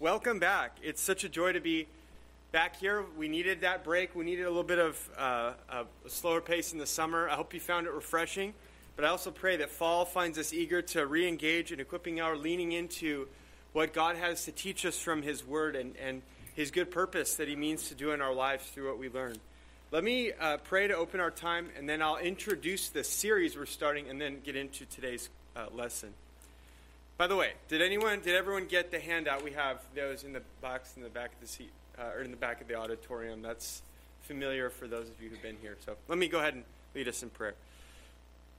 welcome back. It's such a joy to be back here. We needed that break. We needed a little bit of uh, a slower pace in the summer. I hope you found it refreshing. But I also pray that fall finds us eager to re engage in equipping our leaning into what God has to teach us from His Word and, and His good purpose that He means to do in our lives through what we learn. Let me uh, pray to open our time, and then I'll introduce the series we're starting and then get into today's uh, lesson. By the way, did anyone, did everyone get the handout? We have those in the box in the back of the seat, uh, or in the back of the auditorium. That's familiar for those of you who've been here. So let me go ahead and lead us in prayer.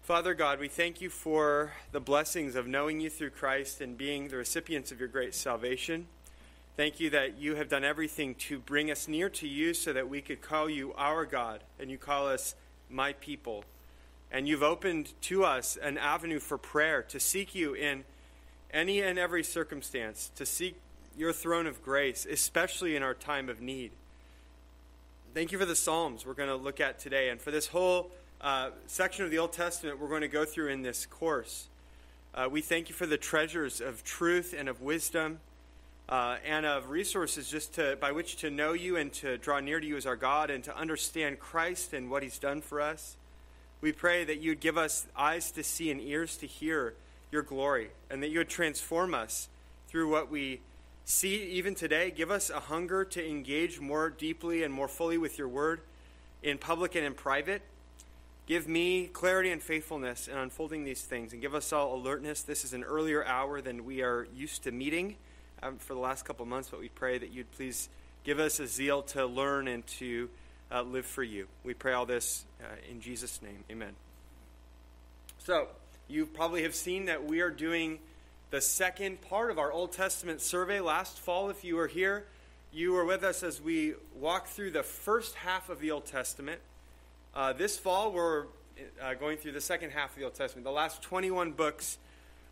Father God, we thank you for the blessings of knowing you through Christ and being the recipients of your great salvation. Thank you that you have done everything to bring us near to you so that we could call you our God and you call us my people. And you've opened to us an avenue for prayer to seek you in any and every circumstance, to seek your throne of grace, especially in our time of need. Thank you for the Psalms we're going to look at today, and for this whole uh, section of the Old Testament we're going to go through in this course. Uh, we thank you for the treasures of truth and of wisdom. Uh, and of resources just to, by which to know you and to draw near to you as our God and to understand Christ and what He's done for us. We pray that you'd give us eyes to see and ears to hear your glory, and that you would transform us through what we see even today. Give us a hunger to engage more deeply and more fully with your word in public and in private. Give me clarity and faithfulness in unfolding these things, and give us all alertness. This is an earlier hour than we are used to meeting um, for the last couple months, but we pray that you'd please give us a zeal to learn and to uh, live for you. We pray all this uh, in Jesus' name. Amen. So, you probably have seen that we are doing the second part of our Old Testament survey. Last fall, if you were here, you were with us as we walked through the first half of the Old Testament. Uh, this fall, we're uh, going through the second half of the Old Testament, the last 21 books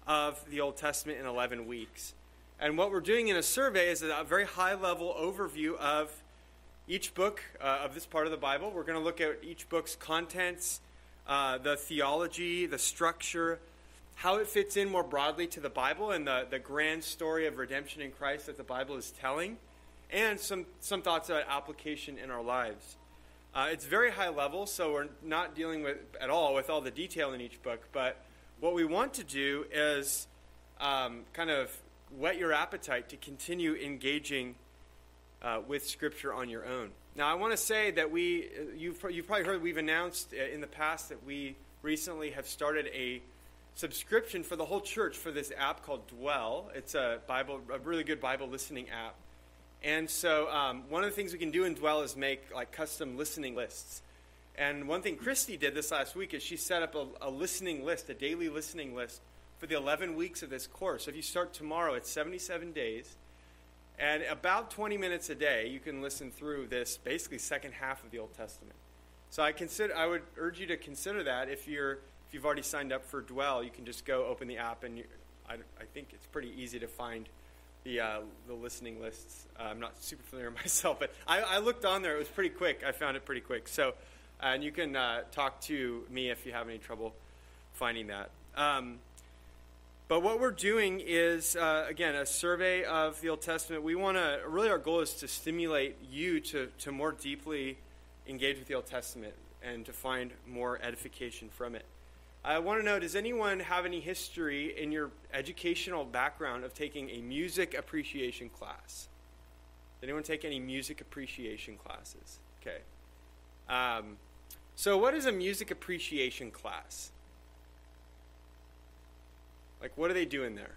of the Old Testament in 11 weeks. And what we're doing in a survey is a very high level overview of each book uh, of this part of the Bible. We're going to look at each book's contents, uh, the theology, the structure, how it fits in more broadly to the Bible and the, the grand story of redemption in Christ that the Bible is telling, and some, some thoughts about application in our lives. Uh, it's very high level, so we're not dealing with at all with all the detail in each book, but what we want to do is um, kind of whet your appetite to continue engaging uh, with Scripture on your own. Now, I want to say that we, uh, you've, you've probably heard we've announced uh, in the past that we recently have started a subscription for the whole church for this app called Dwell. It's a Bible, a really good Bible listening app. And so, um, one of the things we can do in Dwell is make like custom listening lists. And one thing Christy did this last week is she set up a, a listening list, a daily listening list for the 11 weeks of this course. So if you start tomorrow, it's 77 days. And about 20 minutes a day, you can listen through this basically second half of the Old Testament. So I consider I would urge you to consider that if you're if you've already signed up for Dwell, you can just go open the app and you, I, I think it's pretty easy to find the uh, the listening lists. Uh, I'm not super familiar myself, but I, I, looked on there. It was pretty quick. I found it pretty quick. So, and you can uh, talk to me if you have any trouble finding that. Um, but what we're doing is, uh, again, a survey of the Old Testament. We want to, really, our goal is to stimulate you to, to more deeply engage with the Old Testament and to find more edification from it. I want to know does anyone have any history in your educational background of taking a music appreciation class? Did anyone take any music appreciation classes? Okay. Um, so, what is a music appreciation class? Like, what are they doing there?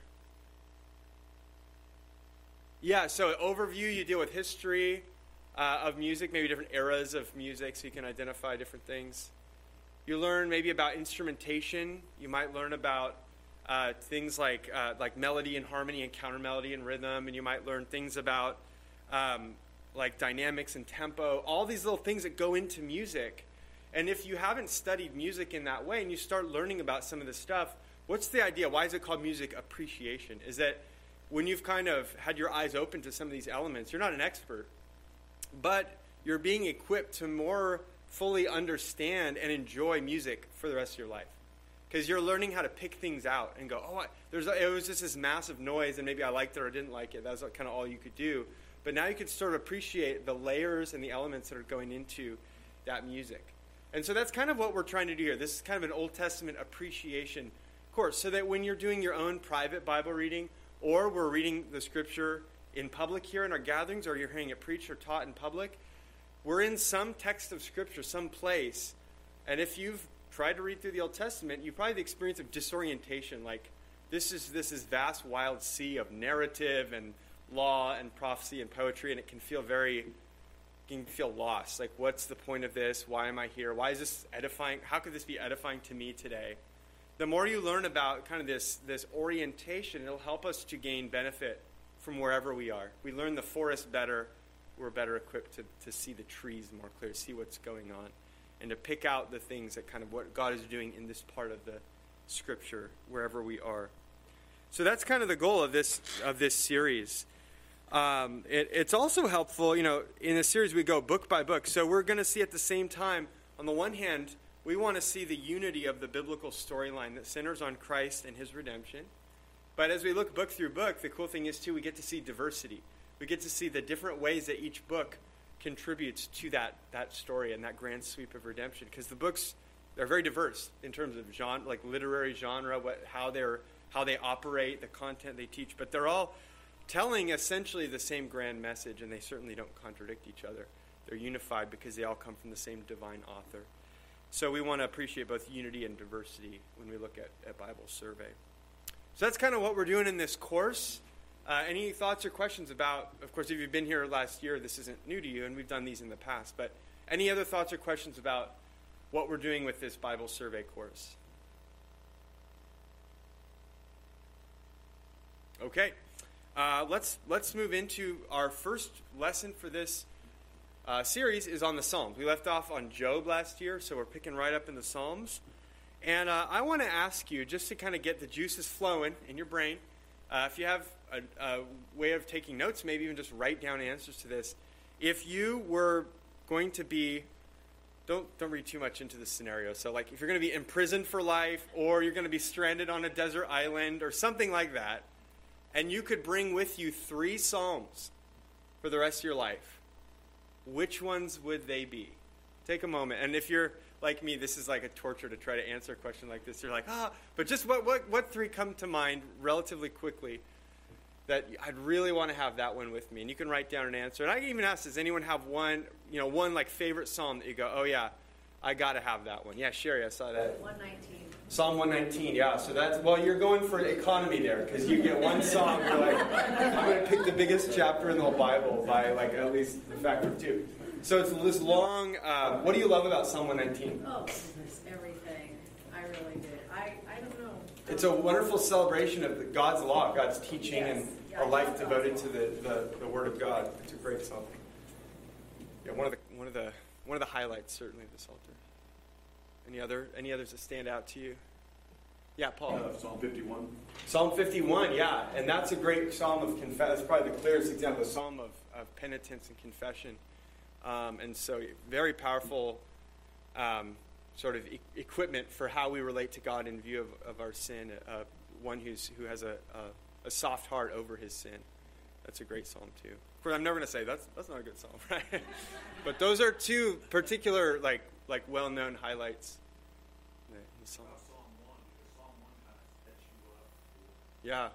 Yeah, so overview, you deal with history uh, of music, maybe different eras of music, so you can identify different things. You learn maybe about instrumentation. You might learn about uh, things like uh, like melody and harmony and counter melody and rhythm, and you might learn things about um, like dynamics and tempo. All these little things that go into music. And if you haven't studied music in that way, and you start learning about some of this stuff, What's the idea? Why is it called music appreciation? Is that when you've kind of had your eyes open to some of these elements, you're not an expert, but you're being equipped to more fully understand and enjoy music for the rest of your life. because you're learning how to pick things out and go, oh, I, there's it was just this massive noise, and maybe I liked it or didn't like it. That's kind of all you could do. But now you can sort of appreciate the layers and the elements that are going into that music. And so that's kind of what we're trying to do here. This is kind of an Old Testament appreciation course, so that when you're doing your own private Bible reading, or we're reading the scripture in public here in our gatherings, or you're hearing it preached or taught in public, we're in some text of scripture, some place. And if you've tried to read through the Old Testament, you probably have the experience of disorientation. Like this is this is vast, wild sea of narrative and law and prophecy and poetry, and it can feel very can feel lost. Like, what's the point of this? Why am I here? Why is this edifying? How could this be edifying to me today? The more you learn about kind of this this orientation, it'll help us to gain benefit from wherever we are. We learn the forest better. We're better equipped to, to see the trees more clearly, see what's going on and to pick out the things that kind of what God is doing in this part of the scripture wherever we are. So that's kind of the goal of this of this series. Um, it, it's also helpful, you know, in a series we go book by book. So we're going to see at the same time, on the one hand, we want to see the unity of the biblical storyline that centers on Christ and his redemption. But as we look book through book, the cool thing is, too, we get to see diversity. We get to see the different ways that each book contributes to that, that story and that grand sweep of redemption because the books they're very diverse in terms of genre like literary genre what, how they're how they operate the content they teach but they're all telling essentially the same grand message and they certainly don't contradict each other they're unified because they all come from the same divine author so we want to appreciate both unity and diversity when we look at, at bible survey. So that's kind of what we're doing in this course. Uh, any thoughts or questions about, of course, if you've been here last year, this isn't new to you, and we've done these in the past, but any other thoughts or questions about what we're doing with this Bible survey course? Okay, uh, let's let's move into our first lesson for this uh, series is on the Psalms. We left off on Job last year, so we're picking right up in the Psalms. And uh, I want to ask you, just to kind of get the juices flowing in your brain, uh, if you have a, a, way of taking notes, maybe even just write down answers to this. If you were going to be, don't don't read too much into the scenario. So, like, if you're going to be imprisoned for life, or you're going to be stranded on a desert island, or something like that, and you could bring with you three psalms for the rest of your life, which ones would they be? Take a moment, and if you're like me, this is like a torture to try to answer a question like this. You're like, ah, but just what, what, what three come to mind relatively quickly that I'd really want to have that one with me? And you can write down an answer. And I can even ask, does anyone have one, you know, one like favorite psalm that you go, oh yeah, I got to have that one. Yeah, Sherry, I saw that. 119. Psalm 119, yeah. So that's, well, you're going for economy there because you get one psalm. You're like, I'm going to pick the biggest chapter in the whole Bible by like at least a factor of two. So it's this long. Uh, what do you love about Psalm 119? Oh, everything. I really did. I, I don't know. It's a wonderful celebration of God's law, God's teaching, Yes. and Yeah, a life devoted awesome. to the, the, the Word of God. It's a great psalm. Yeah, one of the one of the one of the highlights certainly of this Psalter. Any other any others that stand out to you? Yeah, Paul. Uh, Psalm 51. Psalm 51, yeah, and that's a great psalm of confession. That's probably the clearest example, a psalm of, of penitence and confession. Um, and so, very powerful um, sort of e- equipment for how we relate to God in view of, of our sin. Uh, one who's, who has a, a, a soft heart over his sin. That's a great psalm too. Of course, I'm never going to say that's that's not a good psalm, right? but those are two particular, like like well-known highlights in the, in the psalm. Psalm 1, because Psalm 1 kind of sets you up Yeah,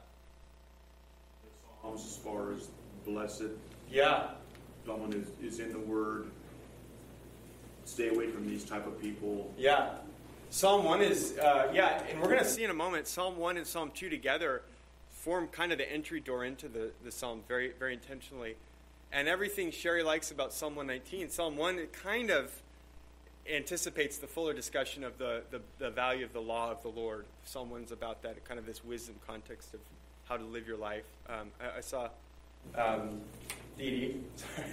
the Psalms as far as blessed, yeah. someone is, is in the Word, stay away from these type of people. Yeah. Psalm 1 is, uh, yeah, and we're going to see in a moment, Psalm 1 and Psalm 2 together form kind of the entry door into the, the Psalm very, very intentionally. And everything Sherry likes about Psalm 119, Psalm 1 it kind of anticipates the fuller discussion of the, the, the value of the law of the Lord. Psalm 1 is about that, kind of this wisdom context of how to live your life. Um, I, I saw um, Dee Dee.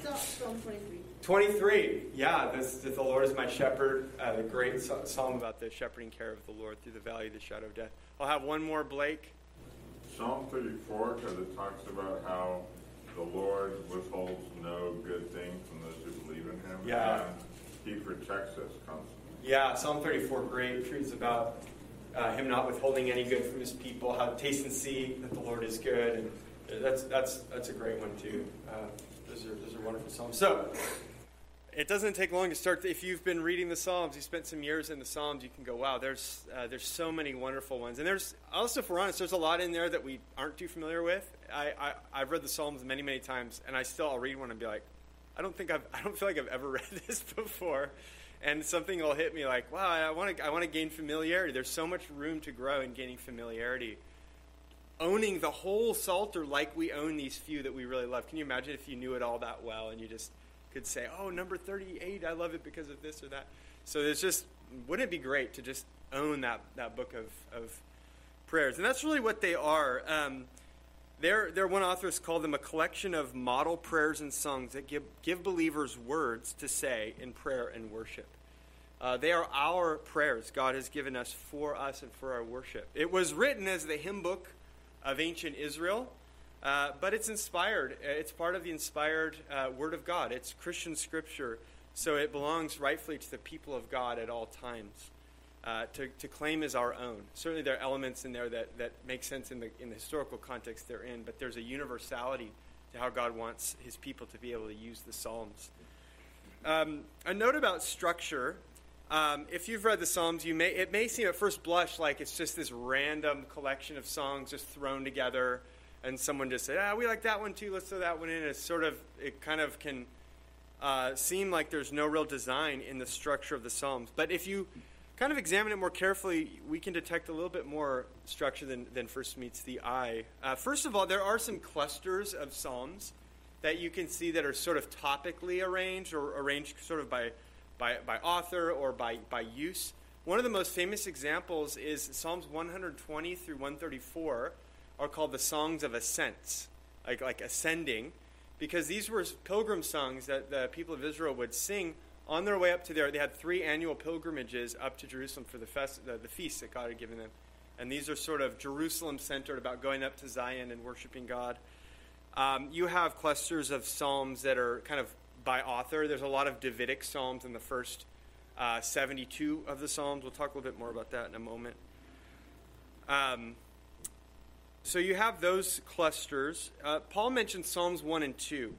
Psalm- Psalm 23. 23, yeah, this, this, the Lord is my shepherd, uh, the great psa- psalm about the shepherding care of the Lord through the valley of the shadow of death. I'll have one more, Blake. Psalm 34, because it talks about how the Lord withholds no good thing from those who believe in Him. Yeah. And Constantly. Yeah, Psalm 34, great. Truths about uh, Him not withholding any good from His people, how to taste and see that the Lord is good, and that's that's that's a great one too. Uh, those are those are wonderful psalms. So. It doesn't take long to start. If you've been reading the Psalms, you spent some years in the Psalms, you can go, wow, there's uh, there's so many wonderful ones. And there's also, if we're honest, there's a lot in there that we aren't too familiar with. I, I have read the Psalms many many times, and I still I'll read one and be like, I don't think I've I don't feel like I've ever read this before, and something will hit me like, wow, I want to I want to gain familiarity. There's so much room to grow in gaining familiarity. Owning the whole Psalter like we own these few that we really love. Can you imagine if you knew it all that well and you just could say, oh, number 38, I love it because of this or that. So it's just, wouldn't it be great to just own that, that book of, of prayers? And that's really what they are. Um, they're, they're, one author has called them a collection of model prayers and songs that give, give believers words to say in prayer and worship. Uh, they are our prayers God has given us for us and for our worship. It was written as the hymn book of ancient Israel. Uh, but it's inspired. It's part of the inspired uh, Word of God. It's Christian Scripture, so it belongs rightfully to the people of God at all times uh, to, to claim as our own. Certainly, there are elements in there that, that make sense in the, in the historical context they're in, but there's a universality to how God wants His people to be able to use the Psalms. Um, a note about structure. Um, if you've read the Psalms, you may it may seem at first blush like it's just this random collection of songs just thrown together and someone just said, ah, we like that one too, let's throw that one in. It's sort of, it kind of can uh, seem like there's no real design in the structure of the Psalms. But if you kind of examine it more carefully, we can detect a little bit more structure than, than first meets the eye. Uh, first of all, there are some clusters of Psalms that you can see that are sort of topically arranged or arranged sort of by, by, by author or by, by use. One of the most famous examples is Psalms 120 through 134 are called the songs of ascents, like, like ascending, because these were pilgrim songs that the people of Israel would sing on their way up to there. They had three annual pilgrimages up to Jerusalem for the, fest, the, the feast that God had given them. And these are sort of Jerusalem centered about going up to Zion and worshiping God. Um, you have clusters of psalms that are kind of by author. There's a lot of Davidic psalms in the first uh, 72 of the psalms. We'll talk a little bit more about that in a moment. Um, so you have those clusters. Uh, Paul mentioned Psalms 1 and 2.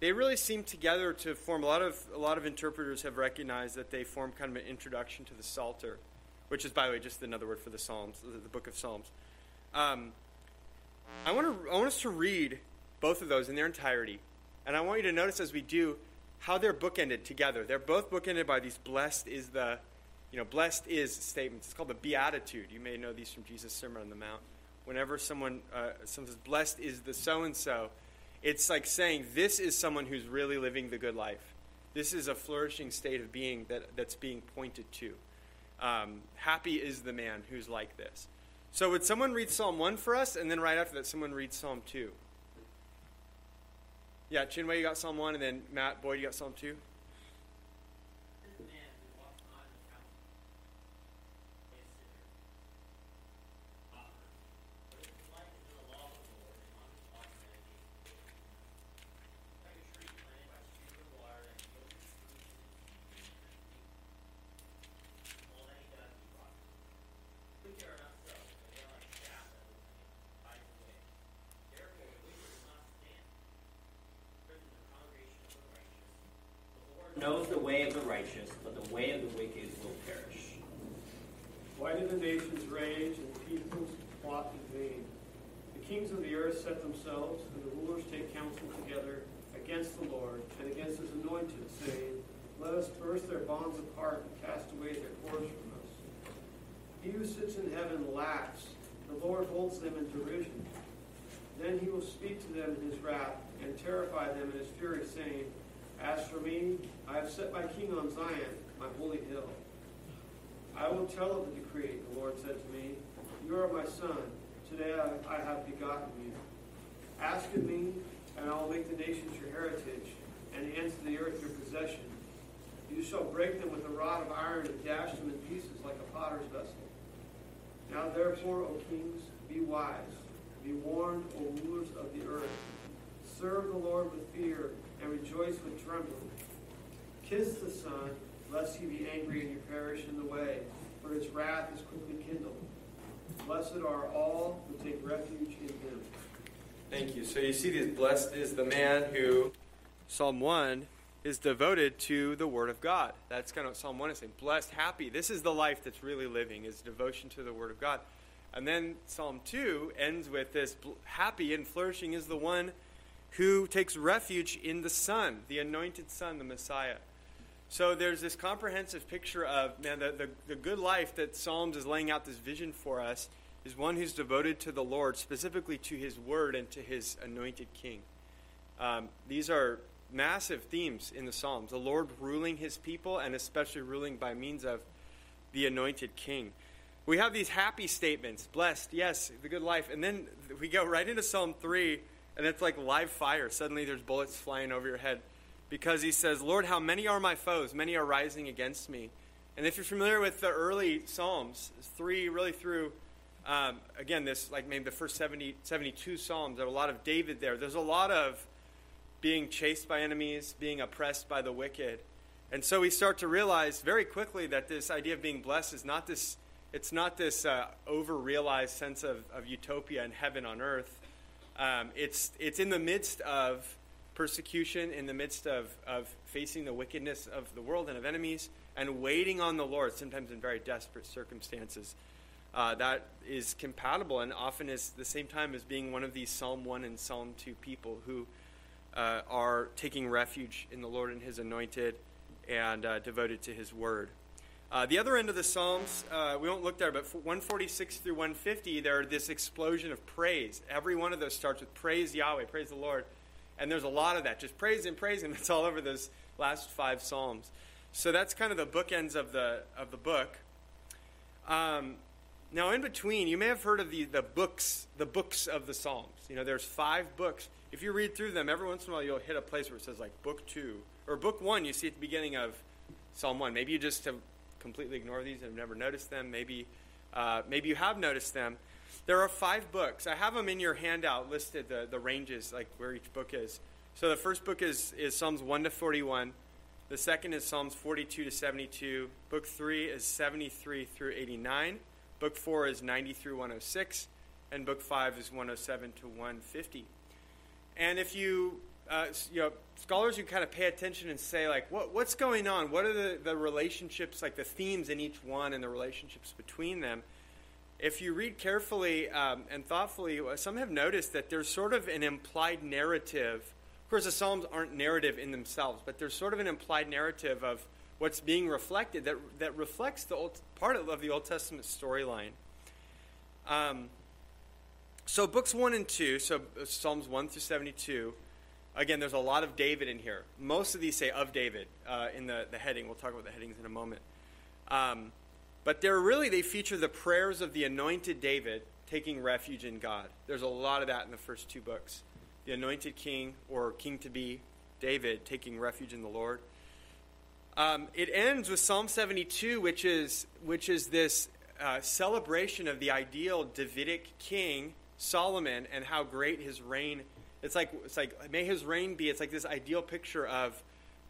They really seem together to form a lot of a lot of interpreters have recognized that they form kind of an introduction to the Psalter, which is by the way just another word for the Psalms, the, the book of Psalms. Um, I want to I want us to read both of those in their entirety, and I want you to notice as we do how they're bookended together. They're both bookended by these blessed is the, you know, blessed is statements. It's called the Beatitude. You may know these from Jesus' Sermon on the Mount whenever someone, uh, someone says, blessed is the so and so, it's like saying, this is someone who's really living the good life. This is a flourishing state of being that, that's being pointed to. Um, happy is the man who's like this. So, would someone read Psalm 1 for us, and then right after that, someone read Psalm 2? Yeah, Chinwei, you got Psalm 1, and then Matt, Boyd, you got Psalm 2? Way of the righteous, but the way of the wicked will perish. Why do the nations rage and the peoples plot in vain? The kings of the earth set themselves, and the rulers take counsel together against the Lord and against his anointed, saying, Let us burst their bonds apart and cast away their cords from us. He who sits in heaven laughs, the Lord holds them in derision. Then he will speak to them in his wrath and terrify them in his fury, saying, as for me, I have set my king on Zion, my holy hill. I will tell of the decree, the Lord said to me, You are my son. Today I, I have begotten you. Ask of me, and I will make the nations your heritage, and the ends of the earth your possession. You shall break them with a rod of iron and dash them in pieces like a potter's vessel. Now therefore, O kings, be wise. Be warned, O rulers of the earth. Serve the Lord with fear and rejoice with trembling. Kiss the Son, lest he be angry and you perish in the way, for his wrath is quickly kindled. Blessed are all who take refuge in him. Thank you. So you see, this blessed is the man who, Psalm 1, is devoted to the Word of God. That's kind of what Psalm 1 is saying. Blessed, happy. This is the life that's really living, is devotion to the Word of God. And then Psalm 2 ends with this happy and flourishing is the one who takes refuge in the Son, the anointed Son, the Messiah. So there's this comprehensive picture of, man, the, the, the good life that Psalms is laying out this vision for us is one who's devoted to the Lord, specifically to his word and to his anointed king. Um, these are massive themes in the Psalms the Lord ruling his people, and especially ruling by means of the anointed king. We have these happy statements blessed, yes, the good life. And then we go right into Psalm 3, and it's like live fire. Suddenly there's bullets flying over your head because he says, Lord, how many are my foes? Many are rising against me. And if you're familiar with the early Psalms, three really through, um, again, this, like maybe the first 70, 72 Psalms, there are a lot of David there. There's a lot of being chased by enemies, being oppressed by the wicked. And so we start to realize very quickly that this idea of being blessed is not this, it's not this uh, over-realized sense of, of utopia and heaven on earth. Um, it's, it's in the midst of persecution, in the midst of, of facing the wickedness of the world and of enemies, and waiting on the Lord, sometimes in very desperate circumstances. Uh, that is compatible and often is the same time as being one of these Psalm 1 and Psalm 2 people who uh, are taking refuge in the Lord and His anointed and uh, devoted to His word. Uh, the other end of the Psalms, uh, we won't look there, but 146 through 150, there are this explosion of praise. Every one of those starts with praise Yahweh, praise the Lord. And there's a lot of that. Just praise Him, praise Him. It's all over those last five Psalms. So that's kind of the bookends of the, of the book. Um, now, in between, you may have heard of the, the books, the books of the Psalms. You know, there's five books. If you read through them, every once in a while you'll hit a place where it says like book two or book one. You see at the beginning of Psalm one. Maybe you just have completely ignored these and have never noticed them. Maybe, uh, maybe you have noticed them. There are five books. I have them in your handout listed, the, the ranges, like where each book is. So the first book is, is Psalms 1 to 41. The second is Psalms 42 to 72. Book 3 is 73 through 89. Book 4 is 90 through 106. And book 5 is 107 to 150. And if you, uh, you know, scholars who kind of pay attention and say, like, what, what's going on? What are the, the relationships, like the themes in each one and the relationships between them? If you read carefully um, and thoughtfully, uh, some have noticed that there's sort of an implied narrative. Of course, the Psalms aren't narrative in themselves, but there's sort of an implied narrative of what's being reflected that, that reflects the old, part of the Old Testament storyline. Um, so, books 1 and 2, so uh, Psalms 1 through 72, again, there's a lot of David in here. Most of these say of David uh, in the, the heading. We'll talk about the headings in a moment. Um, but they're really, they feature the prayers of the anointed David taking refuge in God. There's a lot of that in the first two books. The anointed king, or king to be, David, taking refuge in the Lord. Um, it ends with Psalm 72, which is, which is this uh, celebration of the ideal Davidic king, Solomon, and how great his reign. It's like, it's like, may his reign be. It's like this ideal picture of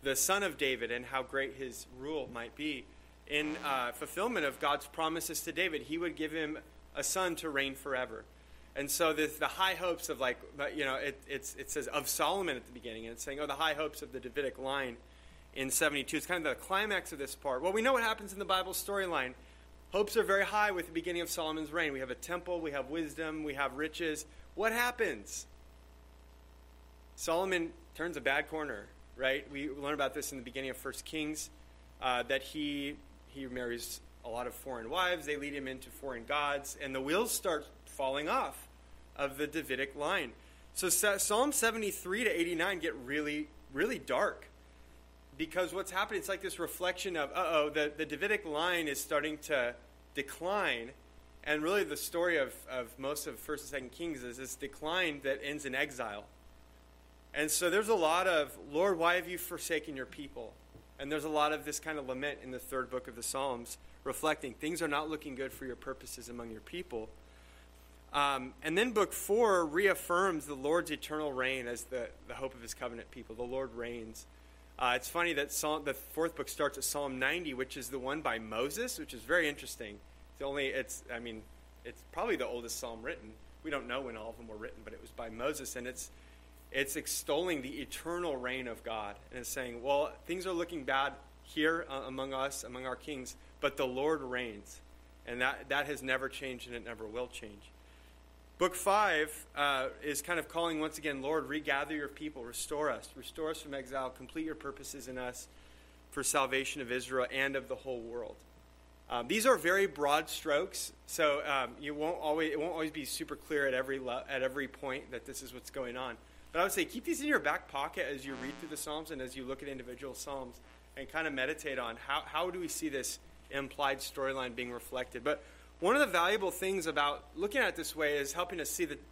the son of David and how great his rule might be in uh, fulfillment of God's promises to David, he would give him a son to reign forever. And so the, the high hopes of like, you know, it, it says of Solomon at the beginning, and it's saying, oh, the high hopes of the Davidic line in 72. It's kind of the climax of this part. Well, we know what happens in the Bible storyline. Hopes are very high with the beginning of Solomon's reign. We have a temple, we have wisdom, we have riches. What happens? Solomon turns a bad corner, right? We learn about this in the beginning of First Kings, uh, that he he marries a lot of foreign wives. They lead him into foreign gods, and the wheels start falling off of the Davidic line. So Psalm 73 to 89 get really, really dark because what's happening, it's like this reflection of, uh oh, the, the Davidic line is starting to decline. And really, the story of, of most of 1st and 2nd Kings is this decline that ends in exile. And so there's a lot of, Lord, why have you forsaken your people? And there's a lot of this kind of lament in the third book of the Psalms, reflecting things are not looking good for your purposes among your people. Um, and then book four reaffirms the Lord's eternal reign as the, the hope of his covenant people. The Lord reigns. Uh, it's funny that Psalm, the fourth book starts at Psalm 90, which is the one by Moses, which is very interesting. It's only, it's, I mean, it's probably the oldest psalm written. We don't know when all of them were written, but it was by Moses, and it's, it's extolling the eternal reign of God, and it's saying, well, things are looking bad here uh, among us, among our kings, but the Lord reigns, and that, that has never changed, and it never will change. Book five uh, is kind of calling once again, Lord, regather your people, restore us, restore us from exile, complete your purposes in us for salvation of Israel and of the whole world. Um, these are very broad strokes, so um, you won't always it won't always be super clear at every at every point that this is what's going on. But I would say keep these in your back pocket as you read through the Psalms and as you look at individual Psalms and kind of meditate on how how do we see this implied storyline being reflected. But one of the valuable things about looking at it this way is helping us see that,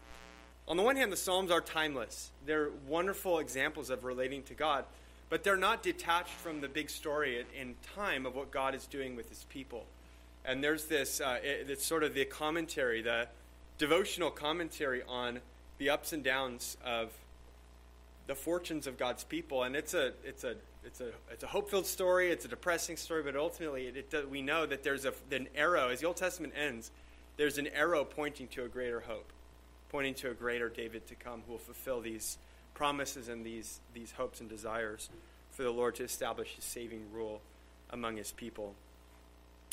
on the one hand, the Psalms are timeless. They're wonderful examples of relating to God, but they're not detached from the big story in time of what God is doing with his people. And there's this, uh, it, it's sort of the commentary, the devotional commentary on the ups and downs of the fortunes of God's people. And it's a, it's a it's a it's a hope-filled story. It's a depressing story, but ultimately, it, it, we know that there's a, an arrow as the Old Testament ends. There's an arrow pointing to a greater hope, pointing to a greater David to come, who will fulfill these promises and these these hopes and desires for the Lord to establish His saving rule among His people.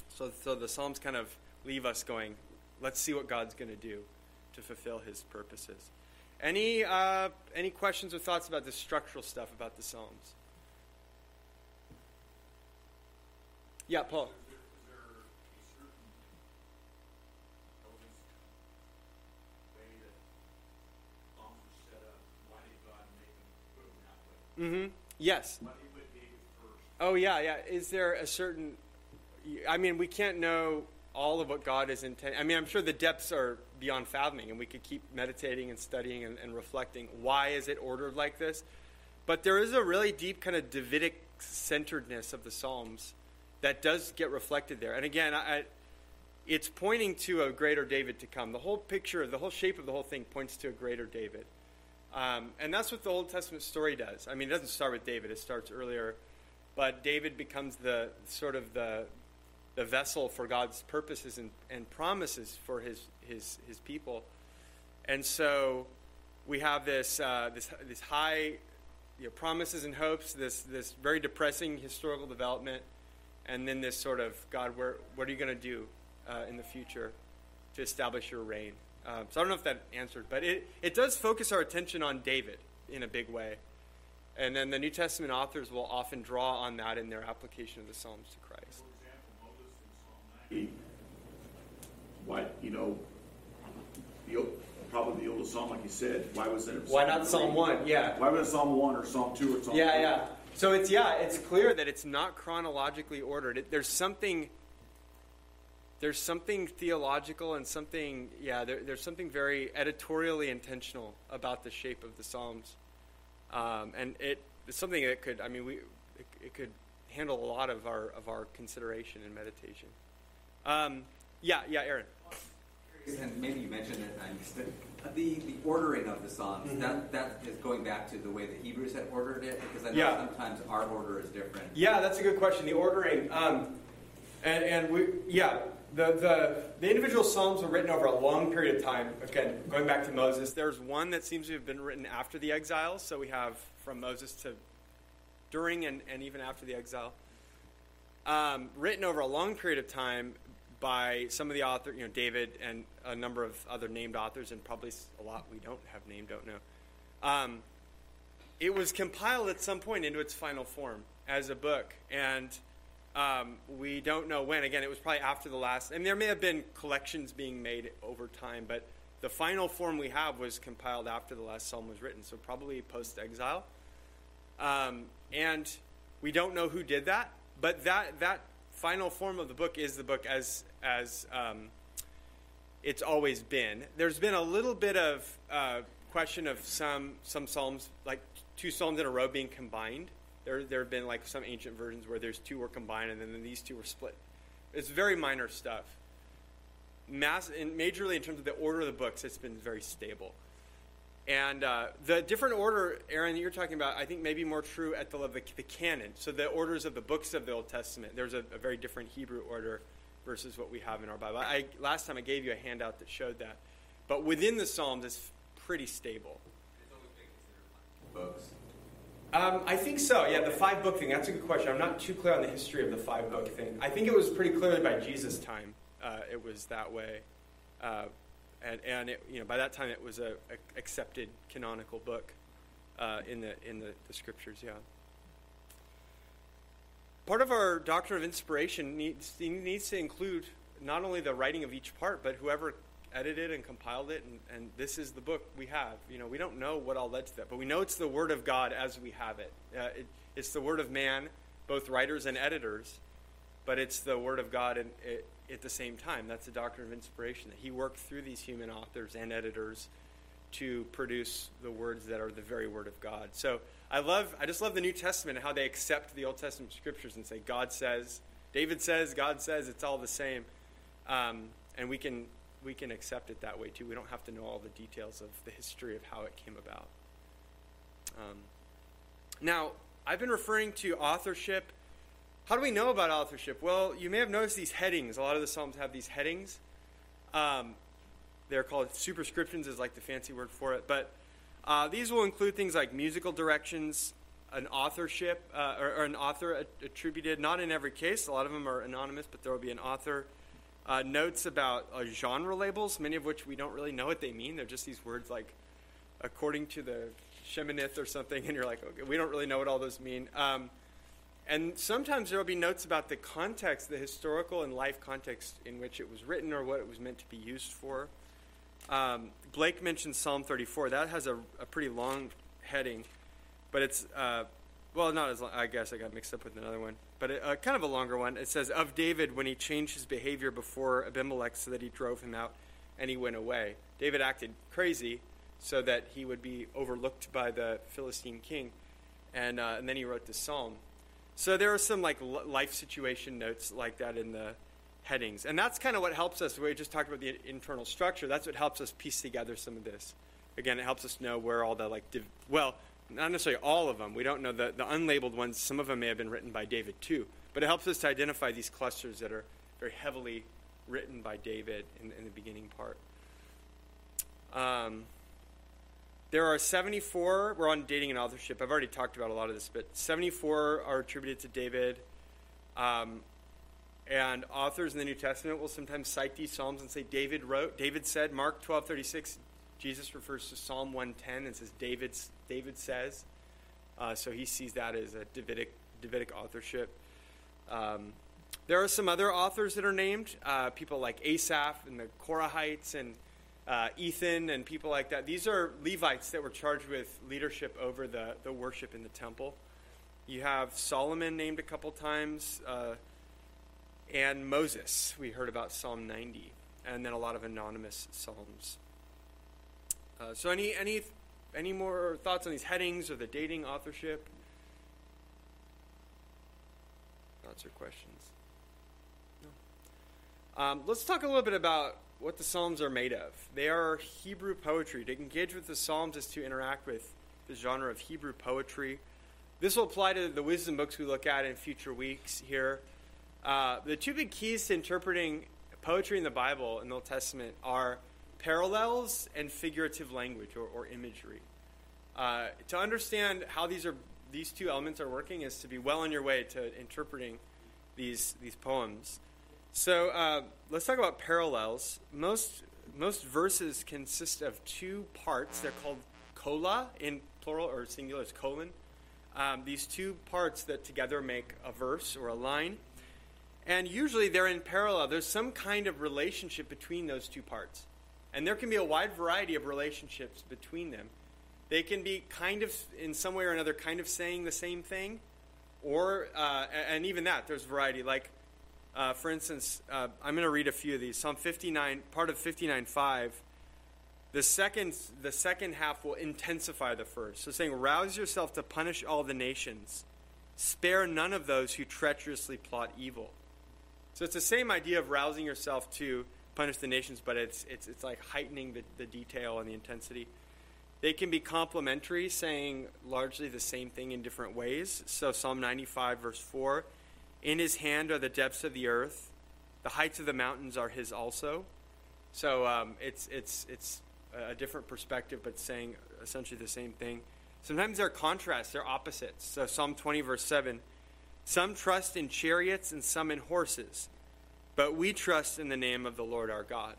So, so the Psalms kind of leave us going. Let's see what God's going to do to fulfill His purposes. Any uh, any questions or thoughts about the structural stuff about the Psalms? Yeah, Paul. Mm-hmm. Yes. Oh yeah, yeah. Is there a certain? I mean, we can't know all of what God is intending. I mean, I'm sure the depths are beyond fathoming, and we could keep meditating and studying and, and reflecting. Why is it ordered like this? But there is a really deep kind of Davidic centeredness of the Psalms that does get reflected there. And again, I, it's pointing to a greater David to come. The whole picture, the whole shape of the whole thing points to a greater David. Um, and that's what the Old Testament story does. I mean, it doesn't start with David, it starts earlier. But David becomes the sort of the, the vessel for God's purposes and, and promises for his, his, his people. And so we have this, uh, this, this high you know, promises and hopes, this, this very depressing historical development and then this sort of God, where, what are you going to do uh, in the future to establish your reign? Um, so I don't know if that answered, but it, it does focus our attention on David in a big way. And then the New Testament authors will often draw on that in their application of the Psalms to Christ. For example, Moses in Psalm 90, why, you know, the, probably the oldest psalm, like you said, why was it? Why not Psalm 1? Yeah. Why was it Psalm 1 or Psalm 2 or Psalm Yeah, 3? yeah. So it's yeah, it's clear that it's not chronologically ordered. It, there's something there's something theological and something yeah, there, there's something very editorially intentional about the shape of the Psalms, um, and it, it's something that could I mean we it, it, could handle a lot of our of our consideration and meditation. Um, yeah, yeah, Aaron. And maybe you mentioned it, and I missed it. The, the ordering of the Psalms, Mm-hmm. that, that is going back to the way the Hebrews had ordered it, because I know Yeah. sometimes our order is different. Yeah, that's a good question. The ordering, um, and and we, yeah, the, the the individual psalms were written over a long period of time. Again, going back to Moses, there's one that seems to have been written after the exile. So we have from Moses to during and, and even after the exile, um, written over a long period of time by some of the authors, you know, David and a number of other named authors, and probably a lot we don't have named, don't know. Um, it was compiled at some point into its final form as a book, and um, we don't know when. Again, it was probably after the last, and there may have been collections being made over time, but the final form we have was compiled after the last psalm was written, so probably post exile. Um, and we don't know who did that, but that that final form of the book is the book as as um, it's always been. There's been a little bit of uh, question of some some psalms, like two psalms in a row, being combined. There there have been like some ancient versions where there's two were combined and then these two were split. It's very minor stuff. Mass, in, majorly in terms of the order of the books, it's been very stable. And uh, the different order, Aaron, that you're talking about, I think maybe more true at the level of the canon. So the orders of the books of the Old Testament. There's a, a very different Hebrew order versus what we have in our Bible. I, last time I gave you a handout that showed that. But within the Psalms, it's pretty stable. Books. Um, I think so. Yeah, the five book thing. That's a good question. I'm not too clear on the history of the five book thing. I think it was pretty clearly by Jesus' time. Uh, it was that way, uh, and and it, you know by that time it was a, accepted canonical book uh, in the in the, the scriptures. Yeah. Part of our doctrine of inspiration needs needs to include not only the writing of each part, but whoever edited and compiled it, and, and this is the book we have. You know, we don't know what all led to that, but we know it's the Word of God as we have it. Uh, it it's the Word of man, both writers and editors, but it's the Word of God and it, at the same time. That's the doctrine of inspiration, that He worked through these human authors and editors to produce the words that are the very Word of God. So I love, I just love the New Testament and how they accept the Old Testament scriptures and say, God says, David says, God says, it's all the same. Um, and we can we can accept it that way too. We don't have to know all the details of the history of how it came about. Um, now, I've been referring to authorship. How do we know about authorship? Well, you may have noticed these headings. A lot of the Psalms have these headings. Um, they're called superscriptions, is like the fancy word for it. But uh, these will include things like musical directions, an authorship, uh, or, or, an author attributed. Not in every case. A lot of them are anonymous, but there will be an author uh, notes about uh, genre labels, many of which we don't really know what they mean. They're just these words like according to the Sheminith or something, and you're like, okay, we don't really know what all those mean. Um, and sometimes there will be notes about the context, the historical and life context in which it was written or what it was meant to be used for. Um, Blake mentioned Psalm 34. That has a, a pretty long heading, but it's, uh, well, not as long. I guess I got mixed up with another one but a, a, kind of a longer one. It says, Of David when he changed his behavior before Abimelech so that he drove him out and he went away. David acted crazy so that he would be overlooked by the Philistine king. And, uh, and then he wrote this psalm. So there are some like life situation notes like that in the headings. And that's kind of what helps us. We just talked about the internal structure. That's what helps us piece together some of this. Again, it helps us know where all the like, div- well, not necessarily all of them. We don't know the, the unlabeled ones. Some of them may have been written by David too. But it helps us to identify these clusters that are very heavily written by David in, in the beginning part. Um, there are 74, we're on dating and authorship. I've already talked about a lot of this, but 74 are attributed to David. Um, and authors in the New Testament will sometimes cite these Psalms and say David wrote. David said, Mark 12 36, Jesus refers to Psalm 110 and says David's, David says. Uh, so he sees that as a Davidic, Davidic authorship. Um, there are some other authors that are named, uh, people like Asaph and the Korahites and uh, Ethan and people like that. These are Levites that were charged with leadership over the, the worship in the temple. You have Solomon named a couple times, uh, and Moses. We heard about Psalm 90, and then a lot of anonymous psalms. Uh, so, any any any more thoughts on these headings or the dating authorship? Thoughts or questions? No. Um, let's talk a little bit about what the Psalms are made of. They are Hebrew poetry. To engage with the Psalms is to interact with the genre of Hebrew poetry. This will apply to the wisdom books we look at in future weeks here. Uh, the two big keys to interpreting poetry in the Bible in the Old Testament are parallels and figurative language or, or imagery. Uh, to understand how these are these two elements are working is to be well on your way to interpreting these these poems. So uh, let's talk about parallels. Most most verses consist of two parts. They're called kola in plural or singular is colon. Um, these two parts that together make a verse or a line. And usually they're in parallel. There's some kind of relationship between those two parts. And there can be a wide variety of relationships between them. They can be kind of, in some way or another, kind of saying the same thing, or, uh, and even that, there's variety. Like, uh, for instance, uh, I'm going to read a few of these. Psalm 59, part of 59.5, the second, the second half will intensify the first. So saying, rouse yourself to punish all the nations. Spare none of those who treacherously plot evil. So it's the same idea of rousing yourself to punish the nations, but it's, it's, it's like heightening the, the detail and the intensity. They can be complementary, saying largely the same thing in different ways. So, Psalm 95, verse 4 In his hand are the depths of the earth, the heights of the mountains are his also. So, um, it's, it's, it's a different perspective, but saying essentially the same thing. Sometimes they're contrasts, they're opposites. So, Psalm 20, verse 7 Some trust in chariots and some in horses, but we trust in the name of the Lord our God.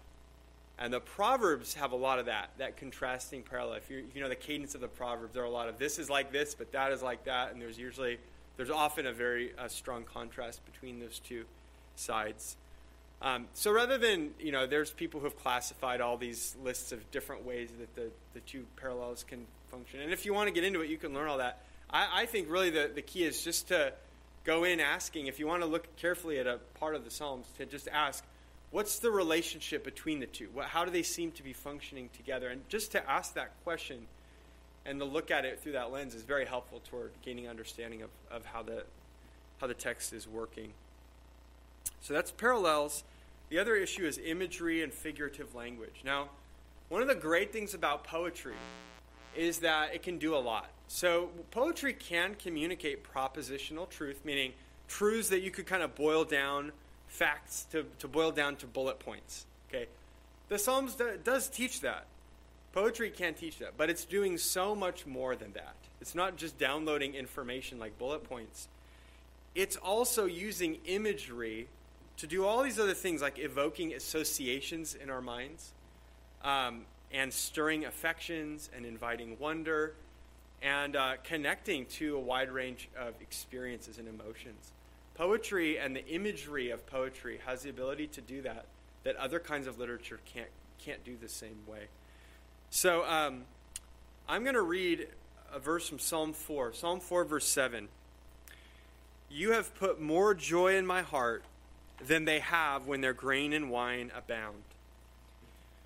And the Proverbs have a lot of that, that contrasting parallel. If, if you know the cadence of the Proverbs, there are a lot of this is like this, but that is like that. And there's usually, there's often a very uh, strong contrast between those two sides. Um, so rather than, you know, there's people who have classified all these lists of different ways that the, the two parallels can function. And if you want to get into it, you can learn all that. I, I think really the, the key is just to go in asking, if you want to look carefully at a part of the Psalms, to just ask, what's the relationship between the two? How do they seem to be functioning together? And just to ask that question and to look at it through that lens is very helpful toward gaining understanding of, of how, the, how the text is working. So that's parallels. The other issue is imagery and figurative language. Now, one of the great things about poetry is that it can do a lot. So, poetry can communicate propositional truth, meaning truths that you could kind of boil down facts to, to boil down to bullet points. Okay, the Psalms do, does teach that. Poetry can't teach that, but it's doing so much more than that. It's not just downloading information like bullet points. It's also using imagery to do all these other things like evoking associations in our minds um, and stirring affections and inviting wonder and uh, connecting to a wide range of experiences and emotions. Poetry and the imagery of poetry has the ability to do that that other kinds of literature can't can't do the same way. So um, I'm going to read a verse from Psalm 4, Psalm 4, verse 7. You have put more joy in my heart than they have when their grain and wine abound.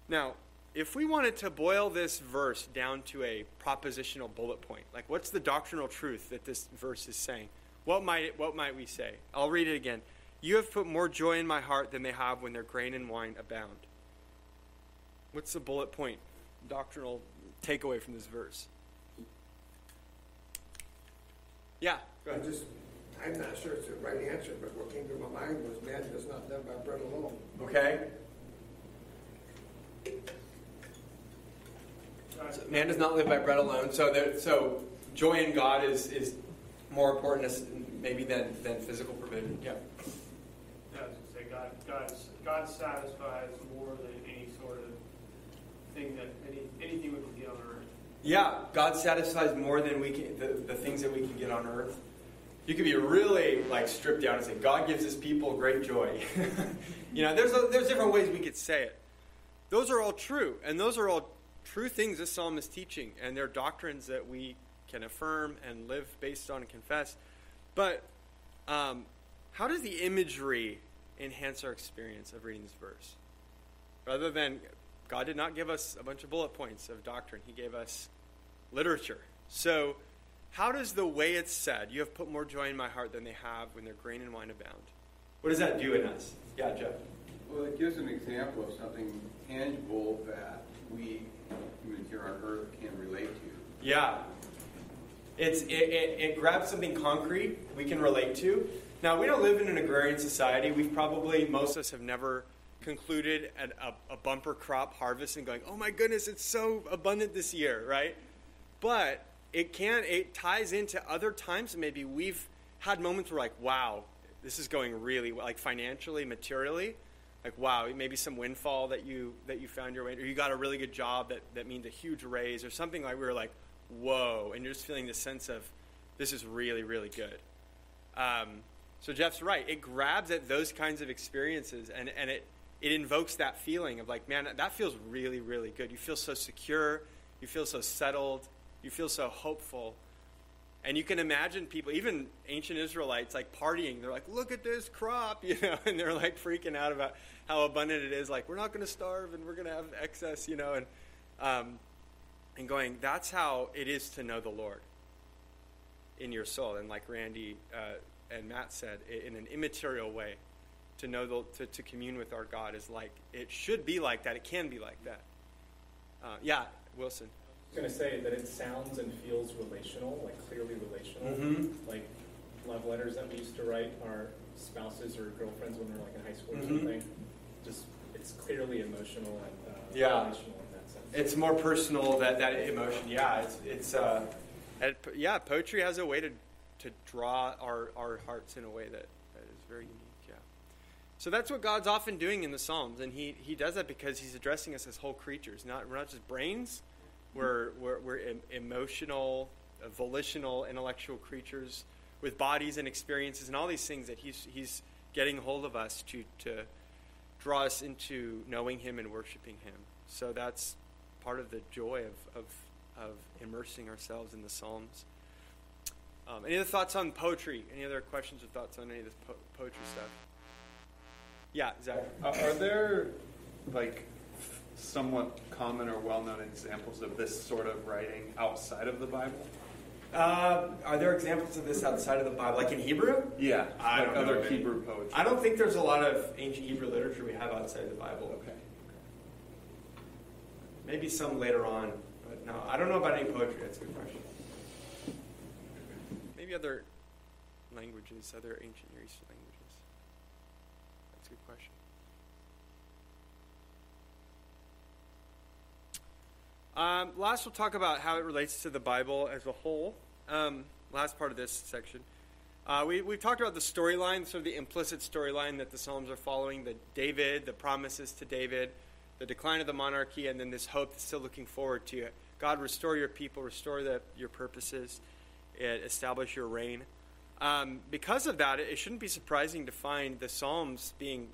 Now, if we wanted to boil this verse down to a propositional bullet point, like what's the doctrinal truth that this verse is saying? What might, it, what might we say? I'll read it again. You have put more joy in my heart than they have when their grain and wine abound. What's the bullet point, doctrinal takeaway from this verse? Yeah, go I ahead. just, I'm not sure it's the right answer, but what came to my mind was man does not live by bread alone. Okay. So man does not live by bread alone. So, there, so joy in God is, is more important as, maybe than, than physical provision. Yeah. Yeah, I was gonna say, God, God, God satisfies more than any sort of thing that, any, anything we can get on earth. Yeah, God satisfies more than we can, the, the things that we can get on earth. You could be really like stripped down and say, God gives his people great joy. you know, there's, a, there's different ways we could say it. Those are all true, and those are all true things this psalm is teaching, and they're doctrines that we can affirm and live based on and confess. But um, how does the imagery enhance our experience of reading this verse? Rather than, God did not give us a bunch of bullet points of doctrine, He gave us literature. So, how does the way it's said, you have put more joy in my heart than they have when their grain and wine abound? What does that do in us? Yeah, Jeff. Well, it gives an example of something tangible that we humans here on Earth can relate to. Yeah. It's, it, it, it grabs something concrete we can relate to. Now, we don't live in an agrarian society. We've probably, most of us have never concluded at a, a bumper crop harvest and going, oh my goodness, it's so abundant this year, right? But it can, it ties into other times maybe we've had moments where like, wow, this is going really well, like financially, materially. Like wow, maybe some windfall that you that you found your way, or you got a really good job that, that means a huge raise, or something like we were like, whoa, and you're just feeling this sense of this is really really good. Um, so Jeff's right; it grabs at those kinds of experiences, and and it it invokes that feeling of like, man, that feels really really good. You feel so secure, you feel so settled, you feel so hopeful. And you can imagine people, even ancient Israelites, like partying. They're like, look at this crop, you know, and they're like freaking out about how abundant it is. Like, we're not going to starve and we're going to have excess, you know, and, um, and going, that's how it is to know the Lord in your soul. And like Randy uh, and Matt said, in an immaterial way, to know the, to, to commune with our God is like, it should be like that. It can be like that. Uh, yeah, Wilson. Going to say that it sounds and feels relational, like clearly relational. Mm-hmm. Like love letters that we used to write our spouses or girlfriends when we were like in high school or Mhm. something. Just it's clearly emotional and uh, Yeah. relational in that sense. It's more personal that that emotion. Yeah, it's it's uh, and, yeah. Poetry has a way to to draw our our hearts in a way that that is very unique. Yeah. So that's what God's often doing in the Psalms, and he he does that because he's addressing us as whole creatures. Not we're not just brains. We're we're, we're em- emotional, uh, volitional, intellectual creatures with bodies and experiences and all these things that he's he's getting hold of us to to draw us into knowing him and worshiping him. So that's part of the joy of, of, of immersing ourselves in the Psalms. Um, any other thoughts on poetry? Any other questions or thoughts on any of this po- poetry stuff? Yeah, Zach. Uh, are there like somewhat common or well-known examples of this sort of writing outside of the Bible? Uh, are there examples of this outside of the Bible, like in Hebrew? Yeah, I like don't know other of. Hebrew poetry. I don't think there's a lot of ancient Hebrew literature we have outside the Bible. Okay. Maybe some later on, but no, I don't know about any poetry. That's a good question. Maybe other languages, other ancient Near Eastern languages. That's a good question. Um, last, we'll talk about how it relates to the Bible as a whole. Um, last part of this section. Uh, we, we've talked about the storyline, sort of the implicit storyline that the Psalms are following the David, the promises to David, the decline of the monarchy, and then this hope that's still looking forward to it. God, restore your people, restore the, your purposes, and establish your reign. Um, because of that, it shouldn't be surprising to find the Psalms being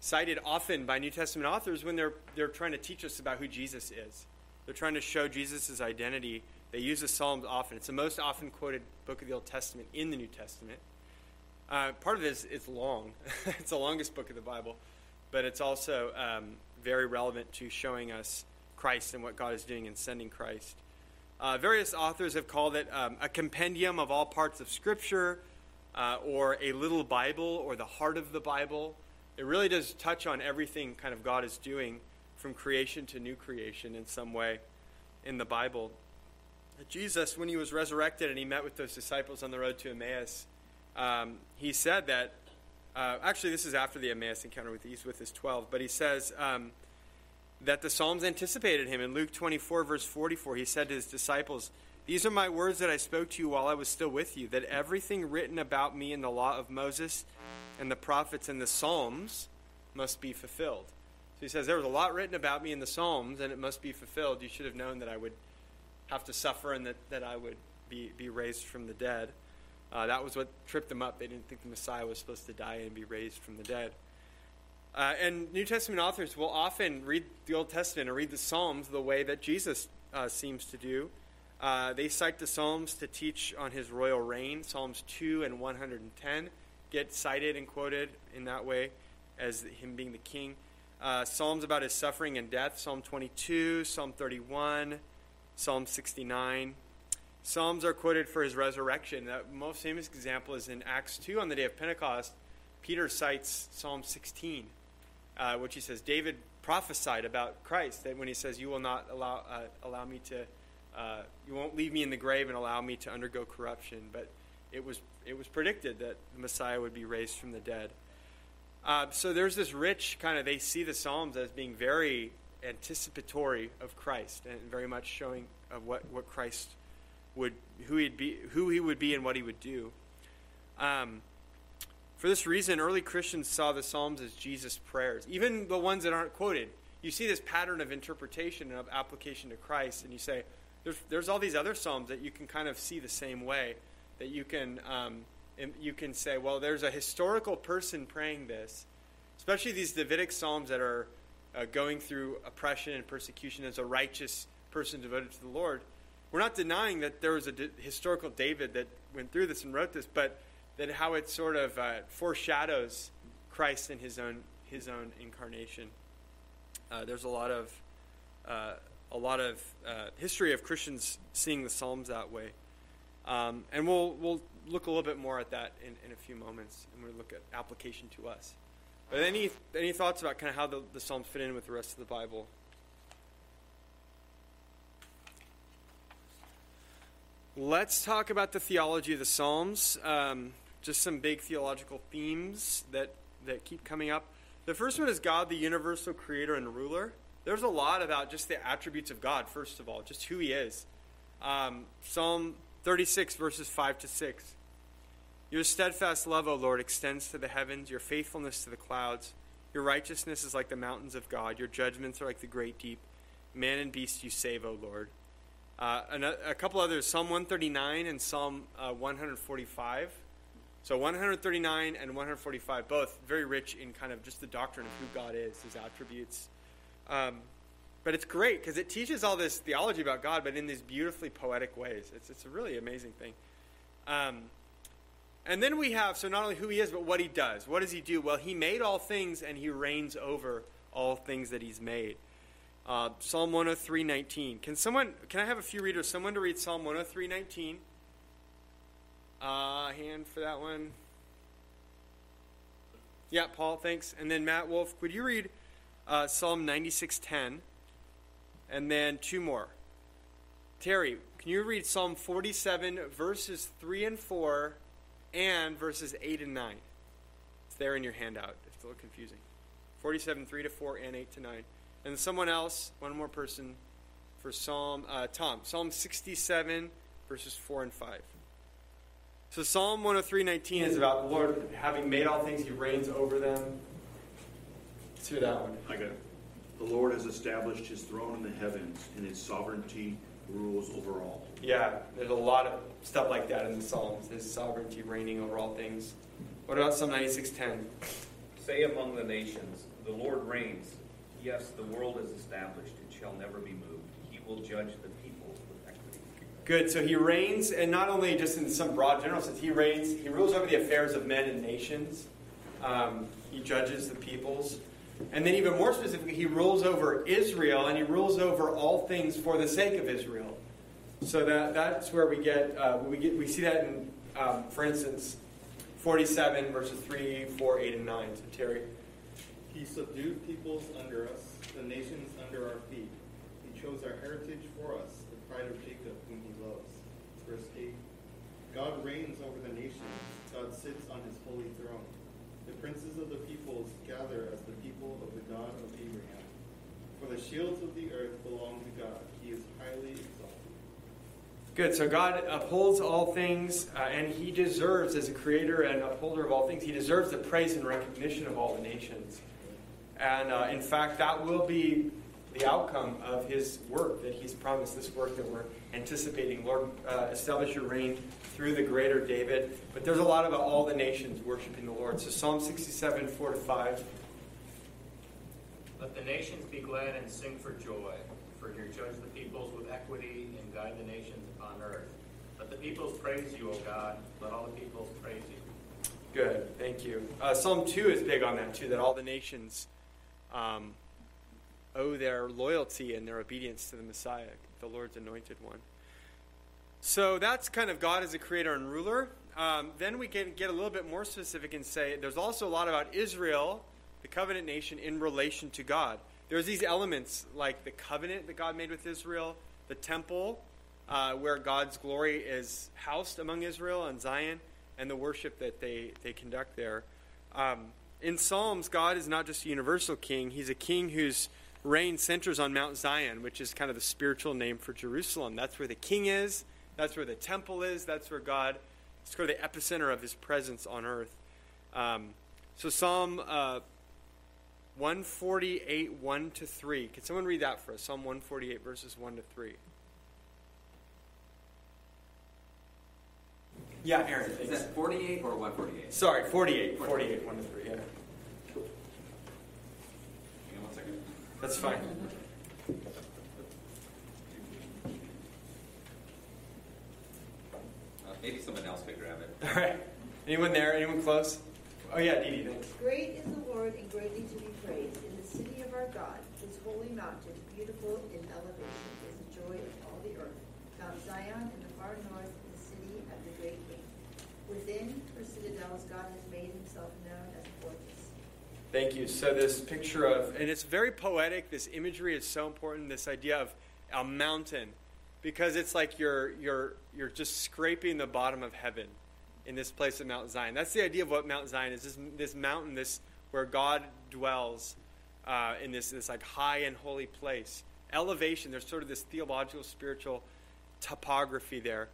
cited often by New Testament authors when they're, they're trying to teach us about who Jesus is. They're trying to show Jesus' identity. They use the Psalms often. It's the most often quoted book of the Old Testament in the New Testament. Uh, part of it is it's long. it's the longest book of the Bible, but it's also um, very relevant to showing us Christ and what God is doing in sending Christ. Uh, various authors have called it um, a compendium of all parts of Scripture, uh, or a little Bible, or the heart of the Bible. It really does touch on everything kind of God is doing from creation to new creation in some way in the Bible. Jesus, when he was resurrected and he met with those disciples on the road to Emmaus, um, he said that. Uh, actually, this is after the Emmaus encounter with he's with his twelve, but he says um, that the Psalms anticipated him. In Luke 24, verse 44, he said to his disciples, These are my words that I spoke to you while I was still with you, that everything written about me in the law of Moses and the prophets and the Psalms must be fulfilled. He says, There was a lot written about me in the Psalms, and it must be fulfilled. You should have known that I would have to suffer and that, that I would be, be raised from the dead. Uh, that was what tripped them up. They didn't think the Messiah was supposed to die and be raised from the dead. Uh, and New Testament authors will often read the Old Testament or read the Psalms the way that Jesus uh, seems to do. Uh, they cite the Psalms to teach on his royal reign. Psalms 2 and 110 get cited and quoted in that way as him being the king. Uh, Psalms about his suffering and death, Psalm 22, Psalm 31, Psalm 69. Psalms are quoted for his resurrection. The most famous example is in Acts 2 on the day of Pentecost. Peter cites Psalm 16, uh, which he says David prophesied about Christ that when he says, "You will not allow uh, allow me to, uh, you won't leave me in the grave and allow me to undergo corruption," but it was it was predicted that the Messiah would be raised from the dead. Uh, so there's this rich kind of they see the Psalms as being very anticipatory of Christ and very much showing of what, what Christ would who he'd be who he would be and what he would do. Um, for this reason, early Christians saw the Psalms as Jesus' prayers, even the ones that aren't quoted. You see this pattern of interpretation and of application to Christ, and you say, there's, there's all these other Psalms that you can kind of see the same way, that you can, um, you can say, well, there's a historical person praying this, especially these Davidic Psalms that are uh, going through oppression and persecution as a righteous person devoted to the Lord. We're not denying that there was a d- historical David that went through this and wrote this, but that how it sort of uh, foreshadows Christ in his own his own incarnation. Uh, there's a lot of uh, a lot of uh, history of Christians seeing the Psalms that way, um, and we'll we'll look a little bit more at that in, in a few moments, and we'll look at application to us. But any any thoughts about kind of how the, the Psalms fit in with the rest of the Bible? let's talk about the theology of the Psalms. Um, just some big theological themes that, that keep coming up. The first one is God, the universal creator and ruler. There's a lot about just the attributes of God, first of all, just who he is. Um, Psalm 36, verses 5 to 6. Your steadfast love, O Lord, extends to the heavens, your faithfulness to the clouds. Your righteousness is like the mountains of God, your judgments are like the great deep. Man and beast you save, O Lord. Uh, a, couple others, Psalm 139 and Psalm uh, 145. So 139 and 145, both very rich in kind of just the doctrine of who God is, his attributes. Um, but it's great because it teaches all this theology about God, but in these beautifully poetic ways. It's, it's a really amazing thing. Um, and then we have, so not only who he is, but what he does. What does he do? Well, he made all things and he reigns over all things that he's made. Uh, Psalm 103:19. Can someone? Can I have a few readers? Someone to read Psalm 103:19. Uh, hand for that one. Yeah, Paul, thanks. And then Matt Wolf, could you read uh, Psalm 96:10? And then two more. Terry, can you read Psalm 47 verses 3 and 4 and verses 8 and 9? It's there in your handout. It's a little confusing. 47 3 to 4 and 8 to 9. And someone else, one more person for Psalm, uh, Tom, Psalm 67, verses 4 and 5. So Psalm 103:19 is about the Lord having made all things, He reigns over them. Let's hear that one. I got it. The Lord has established His throne in the heavens, and His sovereignty rules over all. Yeah, there's a lot of stuff like that in the Psalms. His sovereignty reigning over all things. What about Psalm 96:10? Say among the nations, the Lord reigns. Yes, the world is established; it shall never be moved. He will judge the peoples with equity. Good. So he reigns, and not only just in some broad general sense, he reigns. He rules over the affairs of men and nations. Um, he judges the peoples, and then even more specifically, he rules over Israel, and he rules over all things for the sake of Israel. So that that's where we get uh, we get we see that in, um, for instance, forty-seven verses three, four, eight, and nine. So Terry. He subdued peoples under us, the nations under our feet. He chose our heritage for us, the pride of Jacob, whom he loves. Verse 8 God reigns over the nations, God sits on his holy throne. The princes of the peoples gather as the people of the God of Abraham. For the shields of the earth belong to God, he is highly. Good. So God upholds all things, uh, and He deserves, as a creator and upholder of all things, He deserves the praise and recognition of all the nations. And uh, in fact, that will be the outcome of his work that he's promised, this work that we're anticipating. Lord, uh, establish your reign through the greater David. But there's a lot about all the nations worshiping the Lord. So Psalm 67, 4 to 5. Let the nations be glad and sing for joy, for you judge the peoples with equity and guide the nations earth. Let the peoples praise you, O God. Let all the peoples praise you. Good, thank you. Uh, Psalm 2 is big on that too, that all the nations um, owe their loyalty and their obedience to the Messiah, the Lord's anointed one. So that's kind of God as a creator and ruler. Um, then we can get a little bit more specific and say there's also a lot about Israel, the covenant nation, in relation to God. There's these elements like the covenant that God made with Israel, the temple, uh, where God's glory is housed among Israel and Zion, and the worship that they, they conduct there. Um, in Psalms, God is not just a universal king, he's a king whose reign centers on Mount Zion, which is kind of the spiritual name for Jerusalem. That's where the king is, that's where the temple is, that's where God, it's sort of the epicenter of his presence on earth. Um, so, Psalm uh, 148, 1 to 3. Can someone read that for us? Psalm 148, verses 1 to 3. Yeah, Aaron. Is that 48 or 148? Sorry, 48. 48, 1 to 3, yeah. Hang on one second. That's fine. Uh, maybe someone else could grab it. All right. Anyone there? Anyone close? Oh, yeah, Dee Dee, thanks. Great is the Lord and greatly to be praised in the city of our God. His holy mountain, beautiful in elevation, is the joy of all the earth. Mount Zion in the far north, the city of the great king. Within citadels, God has made himself known as a fortress. Thank you. So, this picture of, and it's very poetic, this imagery is so important, this idea of a mountain because it's like you're you're you're just scraping the bottom of heaven in this place of Mount Zion. That's the idea of what Mount Zion is. This this mountain, this where God dwells uh, in this this like high and holy place. Elevation. There's sort of this theological, spiritual topography there.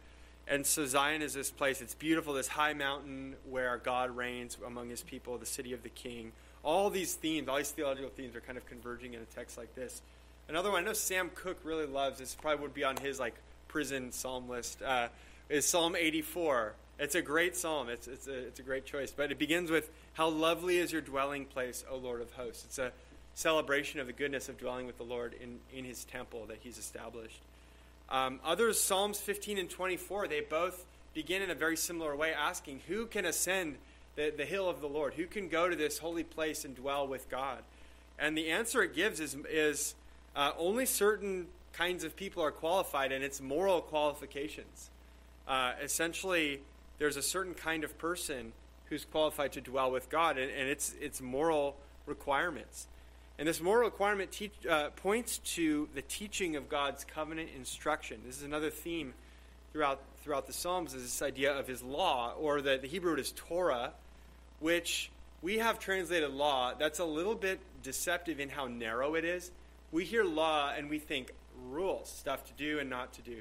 And so Zion is this place. It's beautiful, this high mountain where God reigns among his people, the city of the king. All these themes, all these theological themes are kind of converging in a text like this. Another one I know Sam Cook really loves, this probably would be on his like prison psalm list, uh, is Psalm 84. It's a great psalm. It's, it's, a, it's a great choice. But it begins with, How lovely is your dwelling place, O Lord of hosts. It's a celebration of the goodness of dwelling with the Lord in, in his temple that he's established. Um, others, Psalms 15 and 24, they both begin in a very similar way, asking, Who can ascend the, the hill of the Lord? Who can go to this holy place and dwell with God? And the answer it gives is, is uh, only certain kinds of people are qualified, and it's moral qualifications. Uh, essentially, there's a certain kind of person who's qualified to dwell with God, and, and it's, it's moral requirements. And this moral requirement teach, uh, points to the teaching of God's covenant instruction. This is another theme throughout, throughout the Psalms is this idea of his law, or the, the Hebrew word is Torah, which we have translated law. That's a little bit deceptive in how narrow it is. We hear law and we think rules, stuff to do and not to do.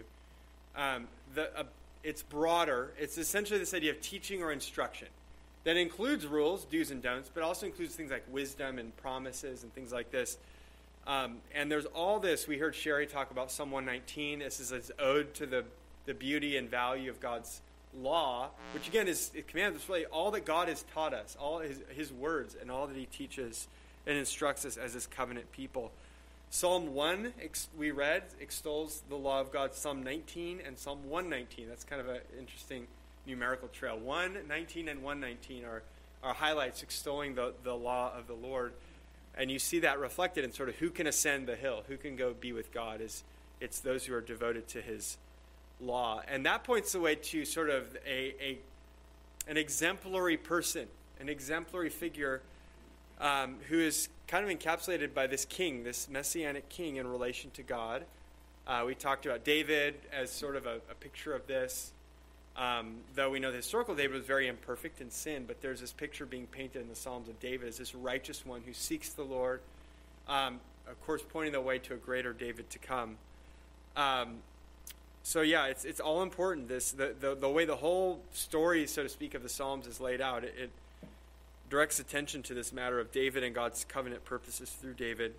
Um, the, uh, it's broader. It's essentially this idea of teaching or instruction that includes rules, do's and don'ts, but also includes things like wisdom and promises and things like this. Um, and there's all this. We heard Sherry talk about Psalm 119. This is an ode to the, the beauty and value of God's law, which again is it commands really all that God has taught us, all his, his words, and all that he teaches and instructs us as his covenant people. Psalm 1, we read, extols the law of God. Psalm 19 and Psalm 119. That's kind of an interesting numerical trail. 119 and 119 are, are highlights extolling the, the law of the Lord. And you see that reflected in sort of who can ascend the hill, who can go be with God. Is It's those who are devoted to his law. And that points the way to sort of a, a an exemplary person, an exemplary figure um, who is kind of encapsulated by this king, this messianic king in relation to God. Uh, we talked about David as sort of a, a picture of this. Um, though we know the historical David was very imperfect in sin, but there's this picture being painted in the Psalms of David as this righteous one who seeks the Lord, um, of course, pointing the way to a greater David to come. Um, so yeah, it's it's all important. This the, the the way the whole story, so to speak, of the Psalms is laid out. It, it directs attention to this matter of David and God's covenant purposes through David.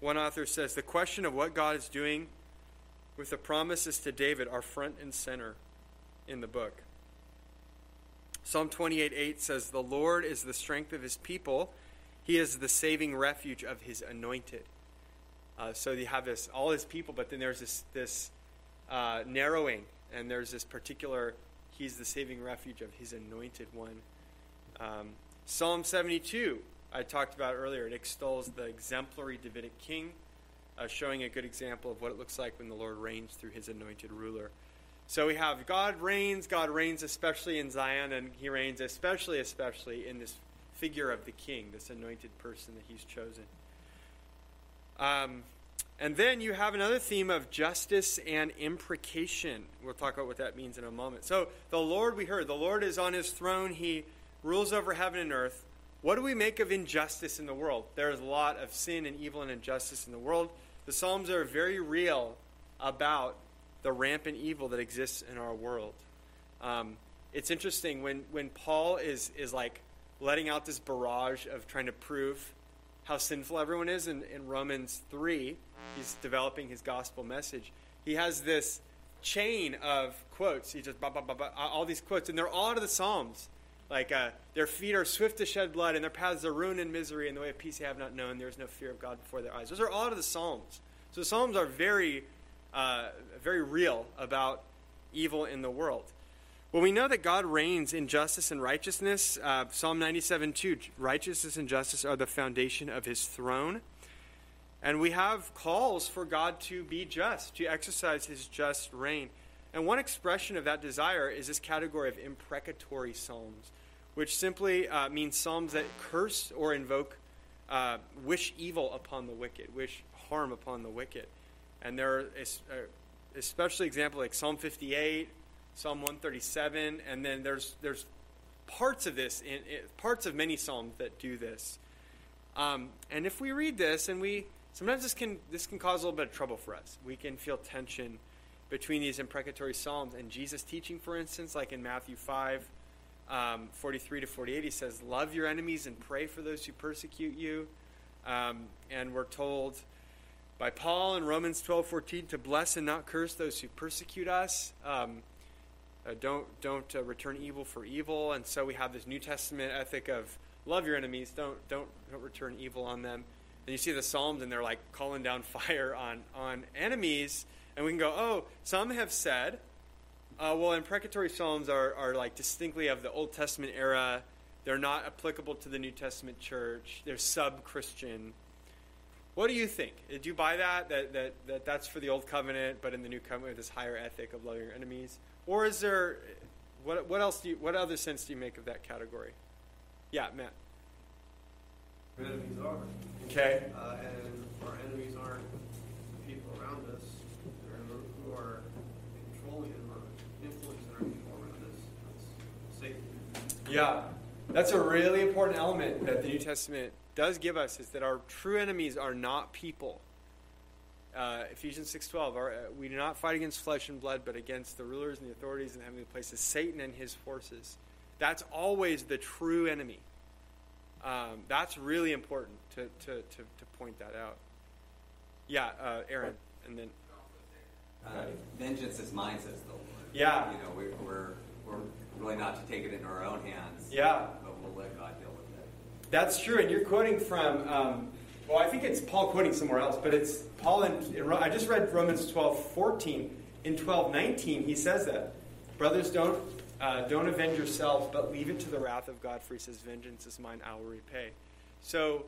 One author says the question of what God is doing with the promises to David are front and center in the book. Psalm 28 8 says, The Lord is the strength of his people, he is the saving refuge of his anointed. Uh, so you have this, all his people, but then there's this, this uh, narrowing, and there's this particular, he's the saving refuge of his anointed one. Um, Psalm 72, I talked about earlier, it extols the exemplary Davidic king, uh, showing a good example of what it looks like when the Lord reigns through his anointed ruler. So we have God reigns, God reigns especially in Zion, and he reigns especially, especially in this figure of the king, this anointed person that he's chosen. Um, and then you have another theme of justice and imprecation. We'll talk about what that means in a moment. So, the Lord, we heard, the Lord is on his throne. He rules over heaven and earth. What do we make of injustice in the world? There's a lot of sin and evil and injustice in the world. The Psalms are very real about the rampant evil that exists in our world. Um, it's interesting when, when Paul is, is like letting out this barrage of trying to prove how sinful everyone is in, in Romans 3, he's developing his gospel message. He has this chain of quotes. He just, bah, bah, bah, all these quotes, and they're all out of the Psalms. Like, uh, their feet are swift to shed blood, and their paths are ruin and misery, and the way of peace they have not known. There is no fear of God before their eyes. Those are all out of the Psalms. So the Psalms are very uh, very real about evil in the world. Well, we know that God reigns in justice and righteousness. Uh, Psalm 97 2 righteousness and justice are the foundation of his throne. And we have calls for God to be just, to exercise his just reign. And one expression of that desire is this category of imprecatory psalms, which simply uh, means psalms that curse or invoke, uh, wish evil upon the wicked, wish harm upon the wicked. And there are especially example like Psalm 58, Psalm 137, and then there's there's parts of this in, in parts of many psalms that do this. Um, and if we read this, and we sometimes this can this can cause a little bit of trouble for us. We can feel tension between these imprecatory psalms and Jesus' teaching, for instance, like in Matthew 5, um, 43 to 48, he says, Love your enemies and pray for those who persecute you. Um, and we're told by Paul in Romans 12:14 to bless and not curse those who persecute us. Um, uh, don't don't uh, return evil for evil. And so we have this New Testament ethic of love your enemies, don't don't don't return evil on them. And you see the Psalms, and they're like calling down fire on on enemies. And we can go, oh, some have said, uh, well, imprecatory psalms are, are like distinctly of the Old Testament era. They're not applicable to the New Testament church. They're sub Christian. What do you think? Did you buy that? that? That that that's for the Old Covenant, but in the New Covenant, this higher ethic of loving your enemies? Or is there what what else do you what other sense do you make of that category? Yeah, Matt. Our enemies are. Okay. Uh, and our enemies aren't the people around us they're who are controlling or influencing our people around us. That's Satan. Yeah, that's a really important element that the New Testament does give us is that our true enemies are not people. Uh, Ephesians 6.12, our, uh, we do not fight against flesh and blood, but against the rulers and the authorities in the heavenly places, Satan and his forces. That's always the true enemy. Um, that's really important to, to, to, to, point that out. Yeah, uh, Aaron, and then... Uh, vengeance is mine, says the Lord. Yeah. You know, we, we're, we're really not to take it into our own hands. Yeah. But we'll let God it. That's true, and you're quoting from, um, well, I think it's Paul quoting somewhere else, but it's Paul in, I just read Romans 12, 14. In 12, 19, he says that. Brothers, don't, uh, don't avenge yourselves, but leave it to the wrath of God, for he says, Vengeance is mine, I will repay. So,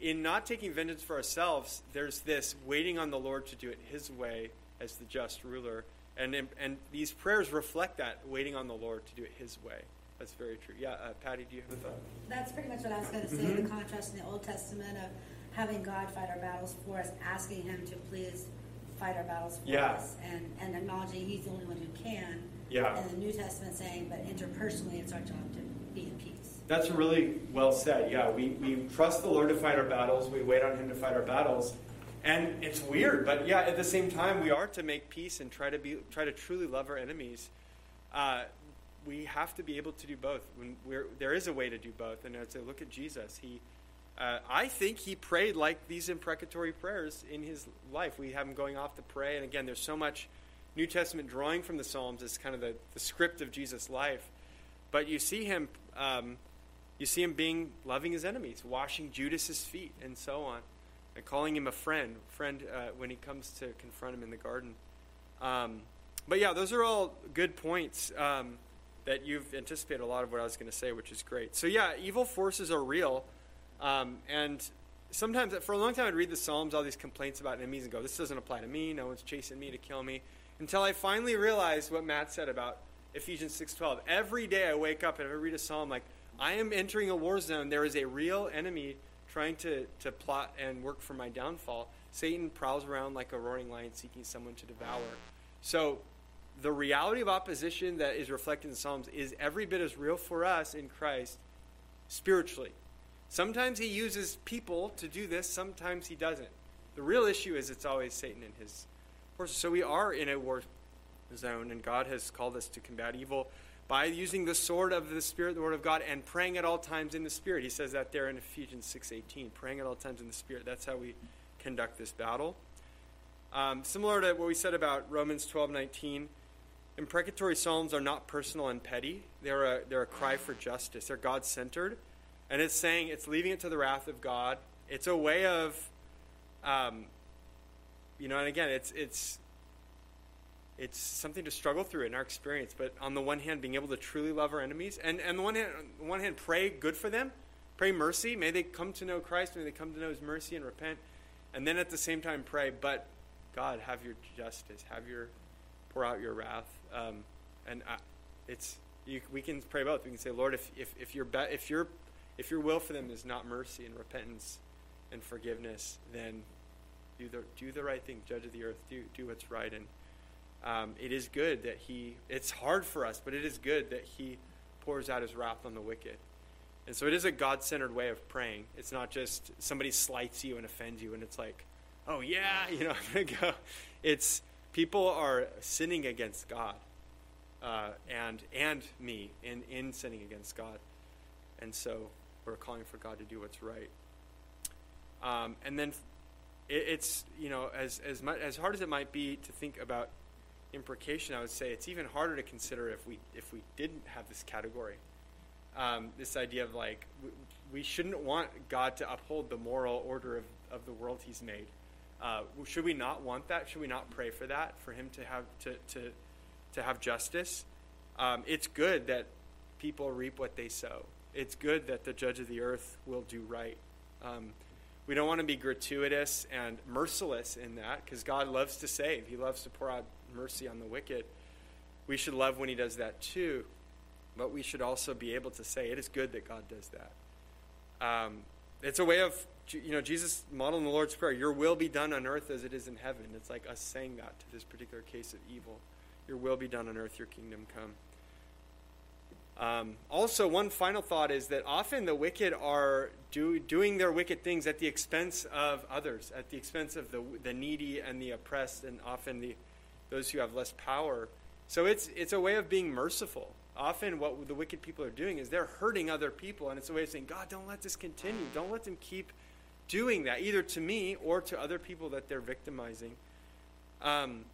in not taking vengeance for ourselves, there's this waiting on the Lord to do it his way as the just ruler. And, and these prayers reflect that, waiting on the Lord to do it his way. That's very true. Yeah, uh, Patty, do you have a thought? That's pretty much what I was going to say. Mm-hmm. The contrast in the Old Testament of having God fight our battles for us, asking Him to please fight our battles for yeah. us, and, and acknowledging He's the only one who can. Yeah. And the New Testament saying, but interpersonally, it's our job to be in peace. That's really well said. Yeah, we, we trust the Lord to fight our battles. We wait on Him to fight our battles. And it's weird, but yeah, at the same time, we are to make peace and try to be try to truly love our enemies. Uh, we have to be able to do both. When there is a way to do both, and to look at Jesus. He, uh, I think he prayed like these imprecatory prayers in his life. We have him going off to pray, and again, there's so much New Testament drawing from the Psalms as kind of the, the script of Jesus' life. But you see him, um, you see him being loving his enemies, washing Judas's feet, and so on, and calling him a friend, friend uh, when he comes to confront him in the garden. Um, but yeah, those are all good points. Um, that you've anticipated a lot of what I was going to say, which is great. So yeah, evil forces are real, um, and sometimes for a long time I'd read the Psalms, all these complaints about enemies, and go, "This doesn't apply to me. No one's chasing me to kill me." Until I finally realized what Matt said about Ephesians six twelve. Every day I wake up and I read a psalm like, "I am entering a war zone. There is a real enemy trying to to plot and work for my downfall. Satan prowls around like a roaring lion, seeking someone to devour." So the reality of opposition that is reflected in Psalms is every bit as real for us in Christ spiritually. Sometimes he uses people to do this, sometimes he doesn't. The real issue is it's always Satan and his forces. So we are in a war zone, and God has called us to combat evil by using the sword of the Spirit, the Word of God, and praying at all times in the Spirit. He says that there in Ephesians 6.18, praying at all times in the Spirit. That's how we conduct this battle. Um, similar to what we said about Romans 12.19, imprecatory psalms are not personal and petty. They're a, they're a cry for justice. They're God centered. And it's saying it's leaving it to the wrath of God. It's a way of, um, you know, and again, it's, it's, it's something to struggle through in our experience. But on the one hand, being able to truly love our enemies, and, and the one hand, on the one hand, pray good for them, pray mercy. May they come to know Christ. May they come to know His mercy and repent. And then at the same time, pray, but God, have your justice, have your pour out your wrath. Um, and I, it's you, we can pray both. We can say, Lord, if if if your be, if your if your will for them is not mercy and repentance and forgiveness, then do the do the right thing, judge of the earth, do do what's right, and um, it is good that He, it's hard for us, but it is good that He pours out His wrath on the wicked. And so it is a God centered way of praying. It's not just somebody slights you and offends you, and it's like, oh, yeah, you know, I'm to go. It's people are sinning against God uh, and, and me in, in sinning against God. And so we're calling for God to do what's right. Um, and then it, it's, you know, as, as, much, as hard as it might be to think about imprecation, I would say it's even harder to consider if we, if we didn't have this category. Um, this idea of like, we, we, shouldn't want God to uphold the moral order of, of the world he's made. Uh, should we not want that? Should we not pray for that? For him to have, to, to, to have justice? Um, it's good that people reap what they sow. It's good that the judge of the earth will do right. Um, we don't want to be gratuitous and merciless in that because God loves to save. He loves to pour out mercy on the wicked. We should love when He does that too, but we should also be able to say it is good that God does that. Um, it's a way of, you know, Jesus modeled the Lord's Prayer, Your will be done on earth as it is in heaven. It's like us saying that to this particular case of evil. Your will be done on earth, your kingdom come. Um, also, one final thought is that often the wicked are do, doing their wicked things at the expense of others, at the expense of the, the needy and the oppressed, and often the, those who have less power. So it's, it's a way of being merciful. Often, what the wicked people are doing is they're hurting other people, and it's a way of saying, God, don't let this continue. Don't let them keep doing that, either to me or to other people that they're victimizing. Um,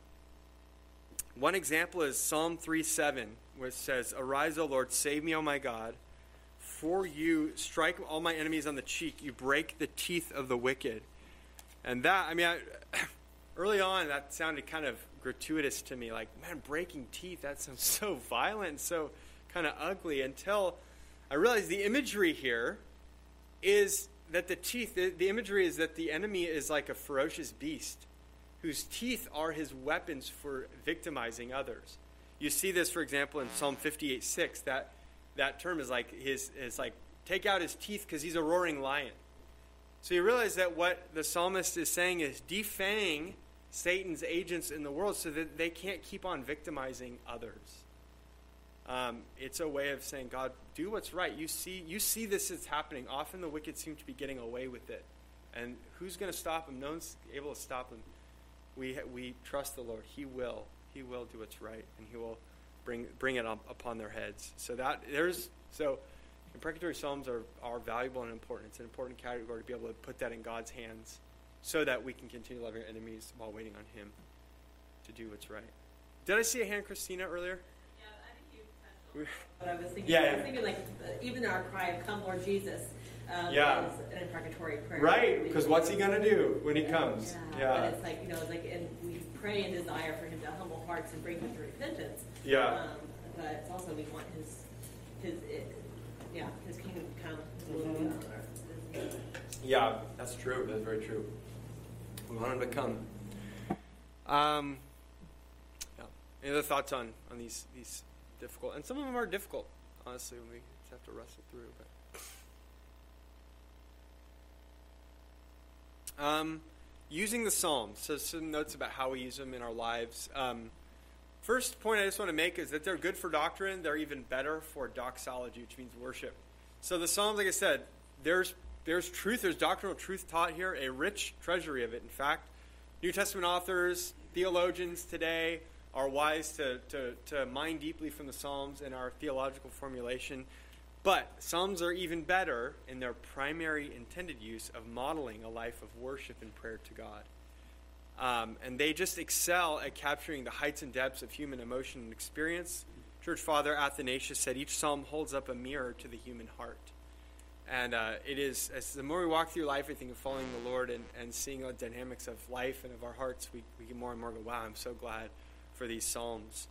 one example is Psalm 3 7, where it says, Arise, O Lord, save me, O my God. For you strike all my enemies on the cheek, you break the teeth of the wicked. And that, I mean, I, early on, that sounded kind of gratuitous to me. Like, man, breaking teeth, that sounds so violent, so kind of ugly. Until I realized the imagery here is that the teeth, the, the imagery is that the enemy is like a ferocious beast whose teeth are his weapons for victimizing others. You see this, for example, in Psalm 58 6. That, that term is like his is like take out his teeth because he's a roaring lion. So you realize that what the psalmist is saying is defang Satan's agents in the world so that they can't keep on victimizing others. Um, it's a way of saying, God, do what's right. You see, you see this is happening. Often the wicked seem to be getting away with it. And who's going to stop them? No one's able to stop them we, we trust the Lord. He will. He will do what's right, and He will bring, bring it up upon their heads. So that there's so imprecatory psalms are, are valuable and important. It's an important category to be able to put that in God's hands so that we can continue loving our enemies while waiting on Him to do what's right. Did I see a hand, Christina, earlier? But I was thinking, Yeah, I was thinking like even our cry of "Come, Lord Jesus," um, Yeah. is an imprecatory prayer. Right, because what's He going to do when He comes? Yeah, But it's like you know, like and we pray and desire for Him to humble hearts and bring them to repentance. Yeah. Um, but it's also we want His, His, it, yeah, His kingdom to come. His will be done on earth. Yeah, that's true. That's very true. We want him to come. Um, yeah. Any other thoughts on, on these these difficult? And some of them are difficult, honestly, we just have to wrestle through. But um, using the Psalms. So some notes about how we use them in our lives. Um, first point I just want to make is that they're good for doctrine. They're even better for doxology, which means worship. So the Psalms, like I said, there's there's truth, there's doctrinal truth taught here, a rich treasury of it. In fact, New Testament authors, theologians today are wise to, to, to mine deeply from the Psalms in our theological formulation. But Psalms are even better in their primary intended use of modeling a life of worship and prayer to God. Um, and they just excel at capturing the heights and depths of human emotion and experience. Church Father Athanasius said each psalm holds up a mirror to the human heart. And uh, it is, as the more we walk through life, I think, of following the Lord and, and seeing the dynamics of life and of our hearts, we, we get more and more go, wow, I'm so glad for these Psalms.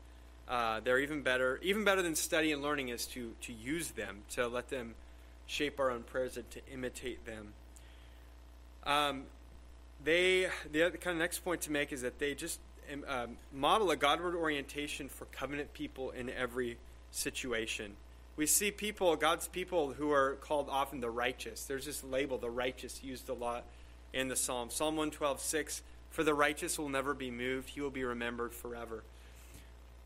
Uh, they're even better, even better than study and learning is to, to use them, to let them shape our own prayers and to imitate them. Um, they, the other kind of next point to make is that they just um, um, model a Godward orientation for covenant people in every situation we see people, God's people, who are called often the righteous. There's this label, the righteous, used a lot in the Psalm. Psalm 112, 6 For the righteous will never be moved, he will be remembered forever.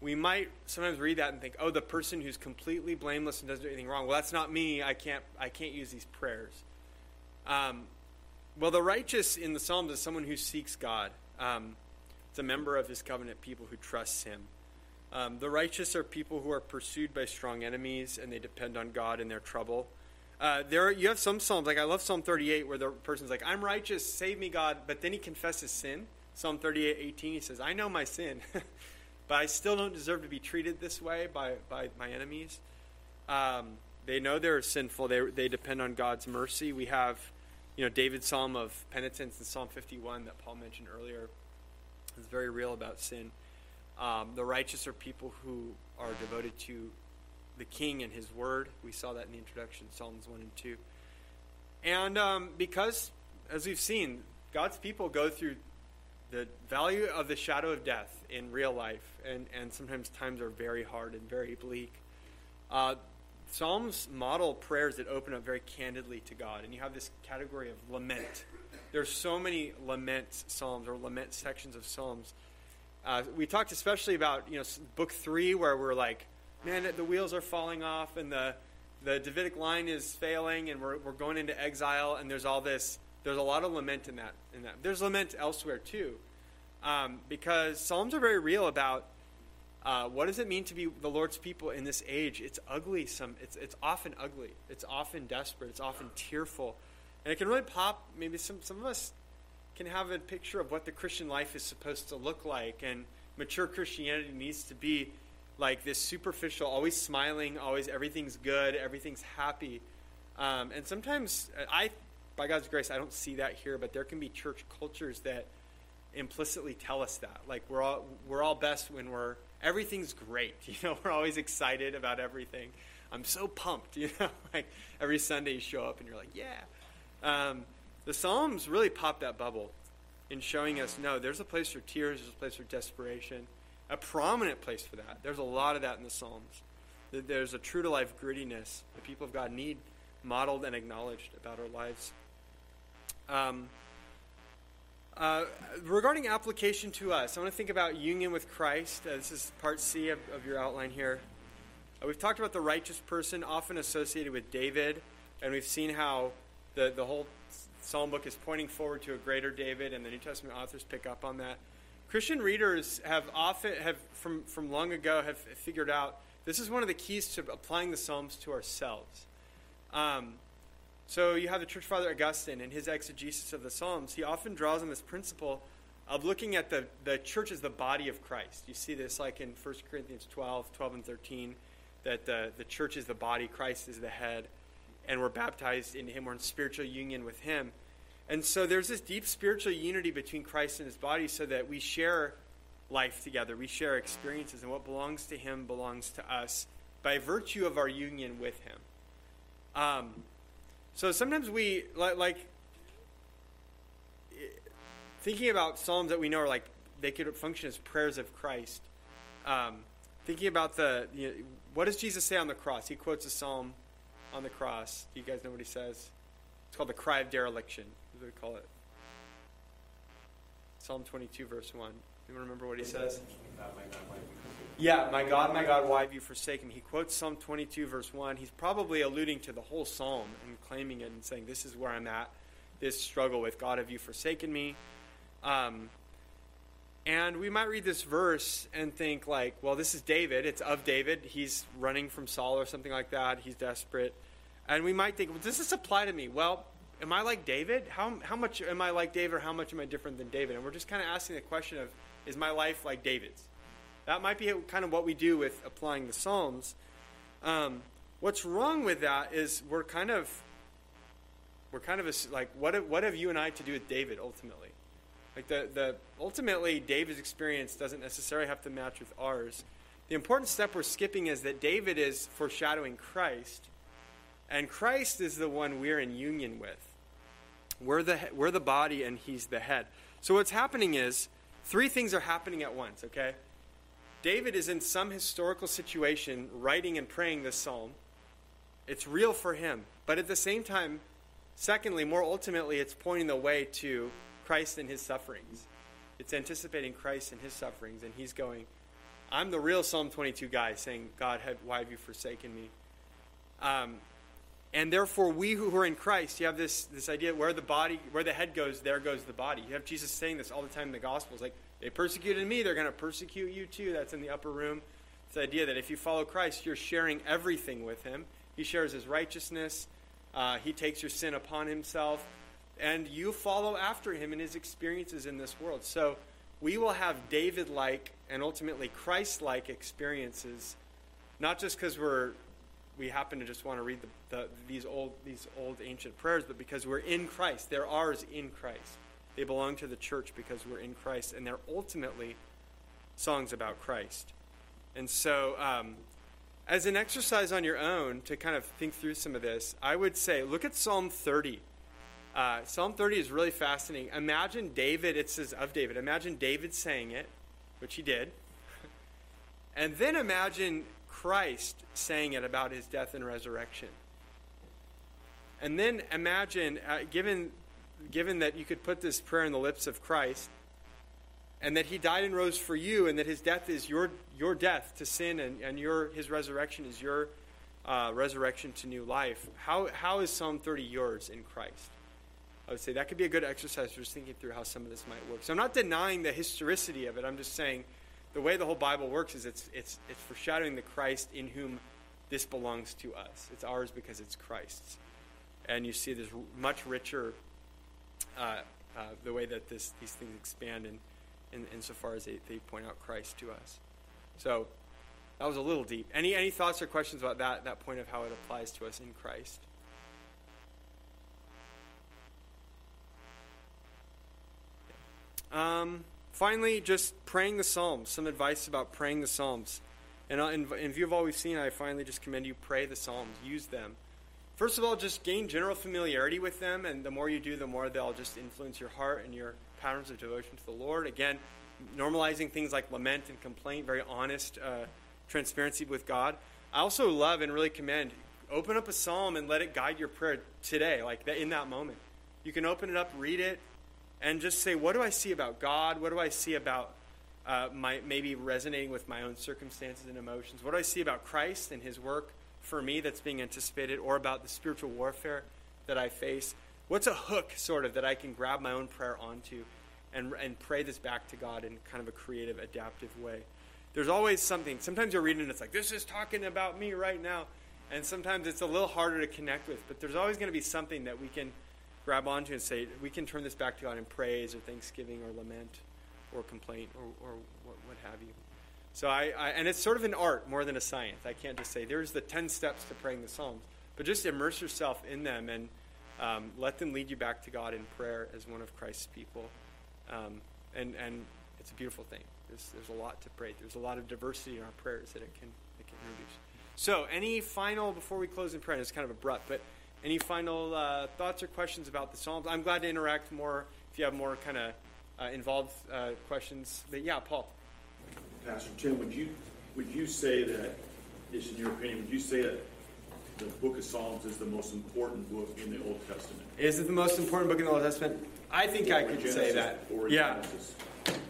we might sometimes read that and think, oh, the person who's completely blameless and doesn't do anything wrong. Well, that's not me. I can't, I can't use these prayers. Um, well, the righteous in the Psalms is someone who seeks God. Um, it's a member of his covenant people who trusts him. Um, the righteous are people who are pursued by strong enemies and they depend on God in their trouble. Uh, there, are, you have some psalms like I love Psalm 38, where the person's like, "I'm righteous, save me, God," but then he confesses sin. Psalm 38, 18, he says, "I know my sin, but I still don't deserve to be treated this way by by my enemies." Um, they know they're sinful. They they depend on God's mercy. We have, you know, David's psalm of penitence in Psalm 51 that Paul mentioned earlier. It's very real about sin. Um, the righteous are people who are devoted to the king and his word. We saw that in the introduction, Psalms 1 and 2. And um, because, as we've seen, God's people go through the value of the shadow of death in real life, and, and sometimes times are very hard and very bleak. Uh, Psalms model prayers that open up very candidly to God, and you have this category of lament. There's so many lament psalms or lament sections of psalms uh, we talked especially about you know book three where we're like, man, the wheels are falling off and the the Davidic line is failing and we're we're going into exile and there's all this. There's a lot of lament in that. In that, there's lament elsewhere too, um, because Psalms are very real about. Uh, what does it mean to be the Lord's people in this age? It's ugly. Some it's it's often ugly. It's often desperate. It's often tearful, and it can really pop. Maybe some some of us can have a picture of what the Christian life is supposed to look like. And mature Christianity needs to be like this superficial, always smiling, always everything's good, everything's happy. Um, and sometimes I, by God's grace, I don't see that here, but there can be church cultures that implicitly tell us that. Like we're all we're all best when we're everything's great. You know, we're always excited about everything. I'm so pumped. You know, like every Sunday you show up and you're like, yeah. Um, the Psalms really pop that bubble in showing us no, there's a place for tears, there's a place for desperation, a prominent place for that. There's a lot of that in the Psalms. There's a true to life grittiness the people of God need modeled and acknowledged about our lives. Um, uh, regarding application to us, I want to think about union with Christ. Uh, this is part C of, of your outline here. Uh, we've talked about the righteous person, often associated with David, and we've seen how the, the whole Psalm book is pointing forward to a greater David, and the New Testament authors pick up on that. Christian readers have often have from from long ago have figured out this is one of the keys to applying the Psalms to ourselves. Um, so you have the Church Father Augustine in his exegesis of the Psalms. He often draws on this principle of looking at the, the church as the body of Christ. You see this like in 1 Corinthians 12, 12 and 13, that the, the church is the body, Christ is the head and we're baptized into him. We're in spiritual union with him. And so there's this deep spiritual unity between Christ and his body so that we share life together. We share experiences, and what belongs to him belongs to us by virtue of our union with him. Um, so sometimes we, like, thinking about Psalms that we know are like, they could function as prayers of Christ. Um, thinking about the, you know, what does Jesus say on the cross? He quotes a psalm on the cross. Do you guys know what he says? It's called the cry of dereliction. What do we call it? Psalm 22, verse 1. You remember what he says? Yeah, my God, my God, why have you forsaken me? He quotes Psalm 22, verse 1. He's probably alluding to the whole psalm and claiming it and saying, This is where I'm at. This struggle with God, have you forsaken me? Um, and we might read this verse and think, like, well, this is David. It's of David. He's running from Saul or something like that. He's desperate. And we might think, well, does this apply to me? Well, am I like David? How, how much am I like David or how much am I different than David? And we're just kind of asking the question of, is my life like David's? That might be kind of what we do with applying the Psalms. Um, what's wrong with that is we're kind of, we're kind of a, like, what, what have you and I to do with David ultimately? Like the, the ultimately David's experience doesn't necessarily have to match with ours. The important step we're skipping is that David is foreshadowing Christ, and Christ is the one we're in union with. We're the, we're the body, and he's the head. So what's happening is three things are happening at once, okay? David is in some historical situation writing and praying this psalm. It's real for him. But at the same time, secondly, more ultimately, it's pointing the way to Christ and his sufferings. It's anticipating Christ and his sufferings, and he's going, I'm the real Psalm 22 guy saying, God, why have you forsaken me? Um, and therefore, we who are in Christ, you have this, this idea where the body, where the head goes, there goes the body. You have Jesus saying this all the time in the Gospels. Like, they persecuted me, they're going to persecute you too. That's in the upper room. It's the idea that if you follow Christ, you're sharing everything with him. He shares his righteousness, uh, he takes your sin upon himself, and you follow after him in his experiences in this world. So, we will have David like and ultimately Christ like experiences, not just because we're we happen to just want to read the, the, these old these old ancient prayers, but because we're in Christ. They're ours in Christ. They belong to the church because we're in Christ, and they're ultimately songs about Christ. And so, um, as an exercise on your own to kind of think through some of this, I would say look at Psalm 30. Uh, Psalm 30 is really fascinating. Imagine David, it says of David, imagine David saying it, which he did. And then imagine Christ saying it about his death and resurrection. And then imagine, uh, given, given that you could put this prayer in the lips of Christ, and that he died and rose for you, and that his death is your, your death to sin, and, and your, his resurrection is your uh, resurrection to new life, how, how is Psalm 30 yours in Christ? I would say that could be a good exercise for just thinking through how some of this might work. So I'm not denying the historicity of it. I'm just saying the way the whole Bible works is it's, it's, it's foreshadowing the Christ in whom this belongs to us. It's ours because it's Christ's. And you see this much richer, uh, uh, the way that this, these things expand in, in, insofar as they, they point out Christ to us. So that was a little deep. Any, any thoughts or questions about that, that point of how it applies to us in Christ? Um, finally, just praying the Psalms. Some advice about praying the Psalms. And in, view of all we've seen, I finally just commend you pray the Psalms. Use them. First of all, just gain general familiarity with them, and the more you do, the more they'll just influence your heart and your patterns of devotion to the Lord. Again, normalizing things like lament and complaint, very honest uh, transparency with God. I also love and really commend open up a psalm and let it guide your prayer today, like in that moment. You can open it up, read it, and just say, what do I see about God? What do I see about uh, my maybe resonating with my own circumstances and emotions? What do I see about Christ and His work for me that's being anticipated, or about the spiritual warfare that I face? What's a hook, sort of, that I can grab my own prayer onto and, and pray this back to God in kind of a creative, adaptive way? There's always something. Sometimes you're reading and it's like, this is talking about me right now. And sometimes it's a little harder to connect with, but there's always going to be something that we can grab onto and say, we can turn this back to God in praise or thanksgiving or lament or complaint or, or what, what have you. So I, I, and it's sort of an art more than a science. I can't just say, there's the 10 steps to praying the Psalms, but just immerse yourself in them and um, let them lead you back to God in prayer as one of Christ's people. Um, and, and it's a beautiful thing. There's, there's a lot to pray. There's a lot of diversity in our prayers that it can, it can introduce. So, any final, before we close in prayer, it's kind of abrupt, but any final uh, thoughts or questions about the Psalms? I'm glad to interact more if you have more kind of uh, involved uh, questions. But yeah, Paul. Pastor Tim, would you would you say that, just in your opinion, would you say that the Book of Psalms is the most important book in the Old Testament? Is it the most important book in the Old Testament? I think I could Genesis say that. Yeah. Genesis?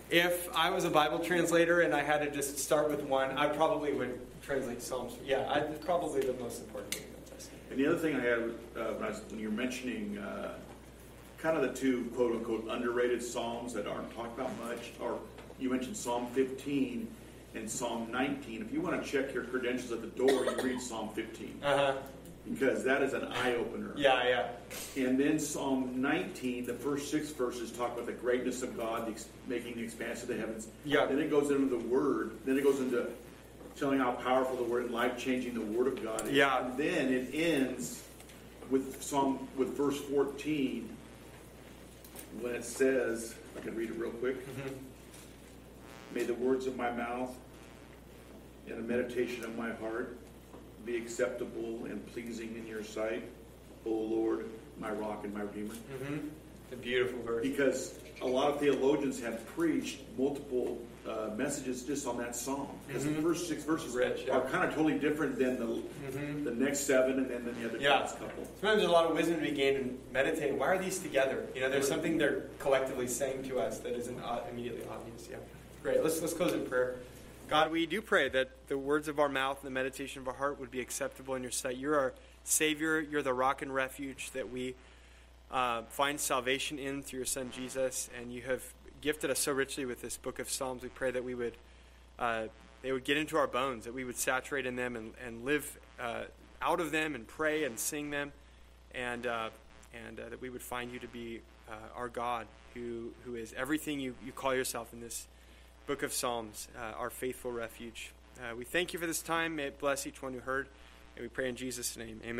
If I was a Bible translator and I had to just start with one, I probably would translate Psalms. Yeah, I, probably the most important And the other thing I had uh, when, I was, when you're mentioning uh, kind of the two quote unquote underrated psalms that aren't talked about much, or you mentioned Psalm 15 and Psalm 19. If you want to check your credentials at the door, you read Psalm 15 Uh-huh. because that is an eye opener. Yeah, yeah. And then Psalm 19, the first six verses talk about the greatness of God, the ex- making the expanse of the heavens. Yeah. Then it goes into the Word. Then it goes into telling how powerful the Word and life changing the Word of God is. Yeah. And then it ends with Psalm with verse 14 when it says, I can read it real quick. Mm-hmm. May the words of my mouth and the meditation of my heart be acceptable and pleasing in your sight, O Lord, my rock and my redeemer. Mm-hmm. The beautiful verse. Because a lot of theologians have preached multiple uh, messages just on that psalm. Because Mhm. the first six verses Rich, yeah. are kind of totally different than the Mhm. the next seven and then the other Yeah. last couple. Sometimes there's a lot of wisdom to be gained in meditating. Why are these together? You know, there's something they're collectively saying to us that isn't immediately obvious. Yeah, great. Let's let's close in prayer. God, we do pray that the words of our mouth and the meditation of our heart would be acceptable in your sight. You're our Savior. You're the rock and refuge that we uh, find salvation in through your Son Jesus, and you have gifted us so richly with this book of Psalms. We pray that we would uh, they would get into our bones, that we would saturate in them and, and live uh, out of them and pray and sing them, and uh, and uh, that we would find you to be uh, our God, who who is everything you, you call yourself in this book of Psalms, uh, our faithful refuge. We thank you for this time. May it bless each one who heard, and we pray in Jesus' name. Amen.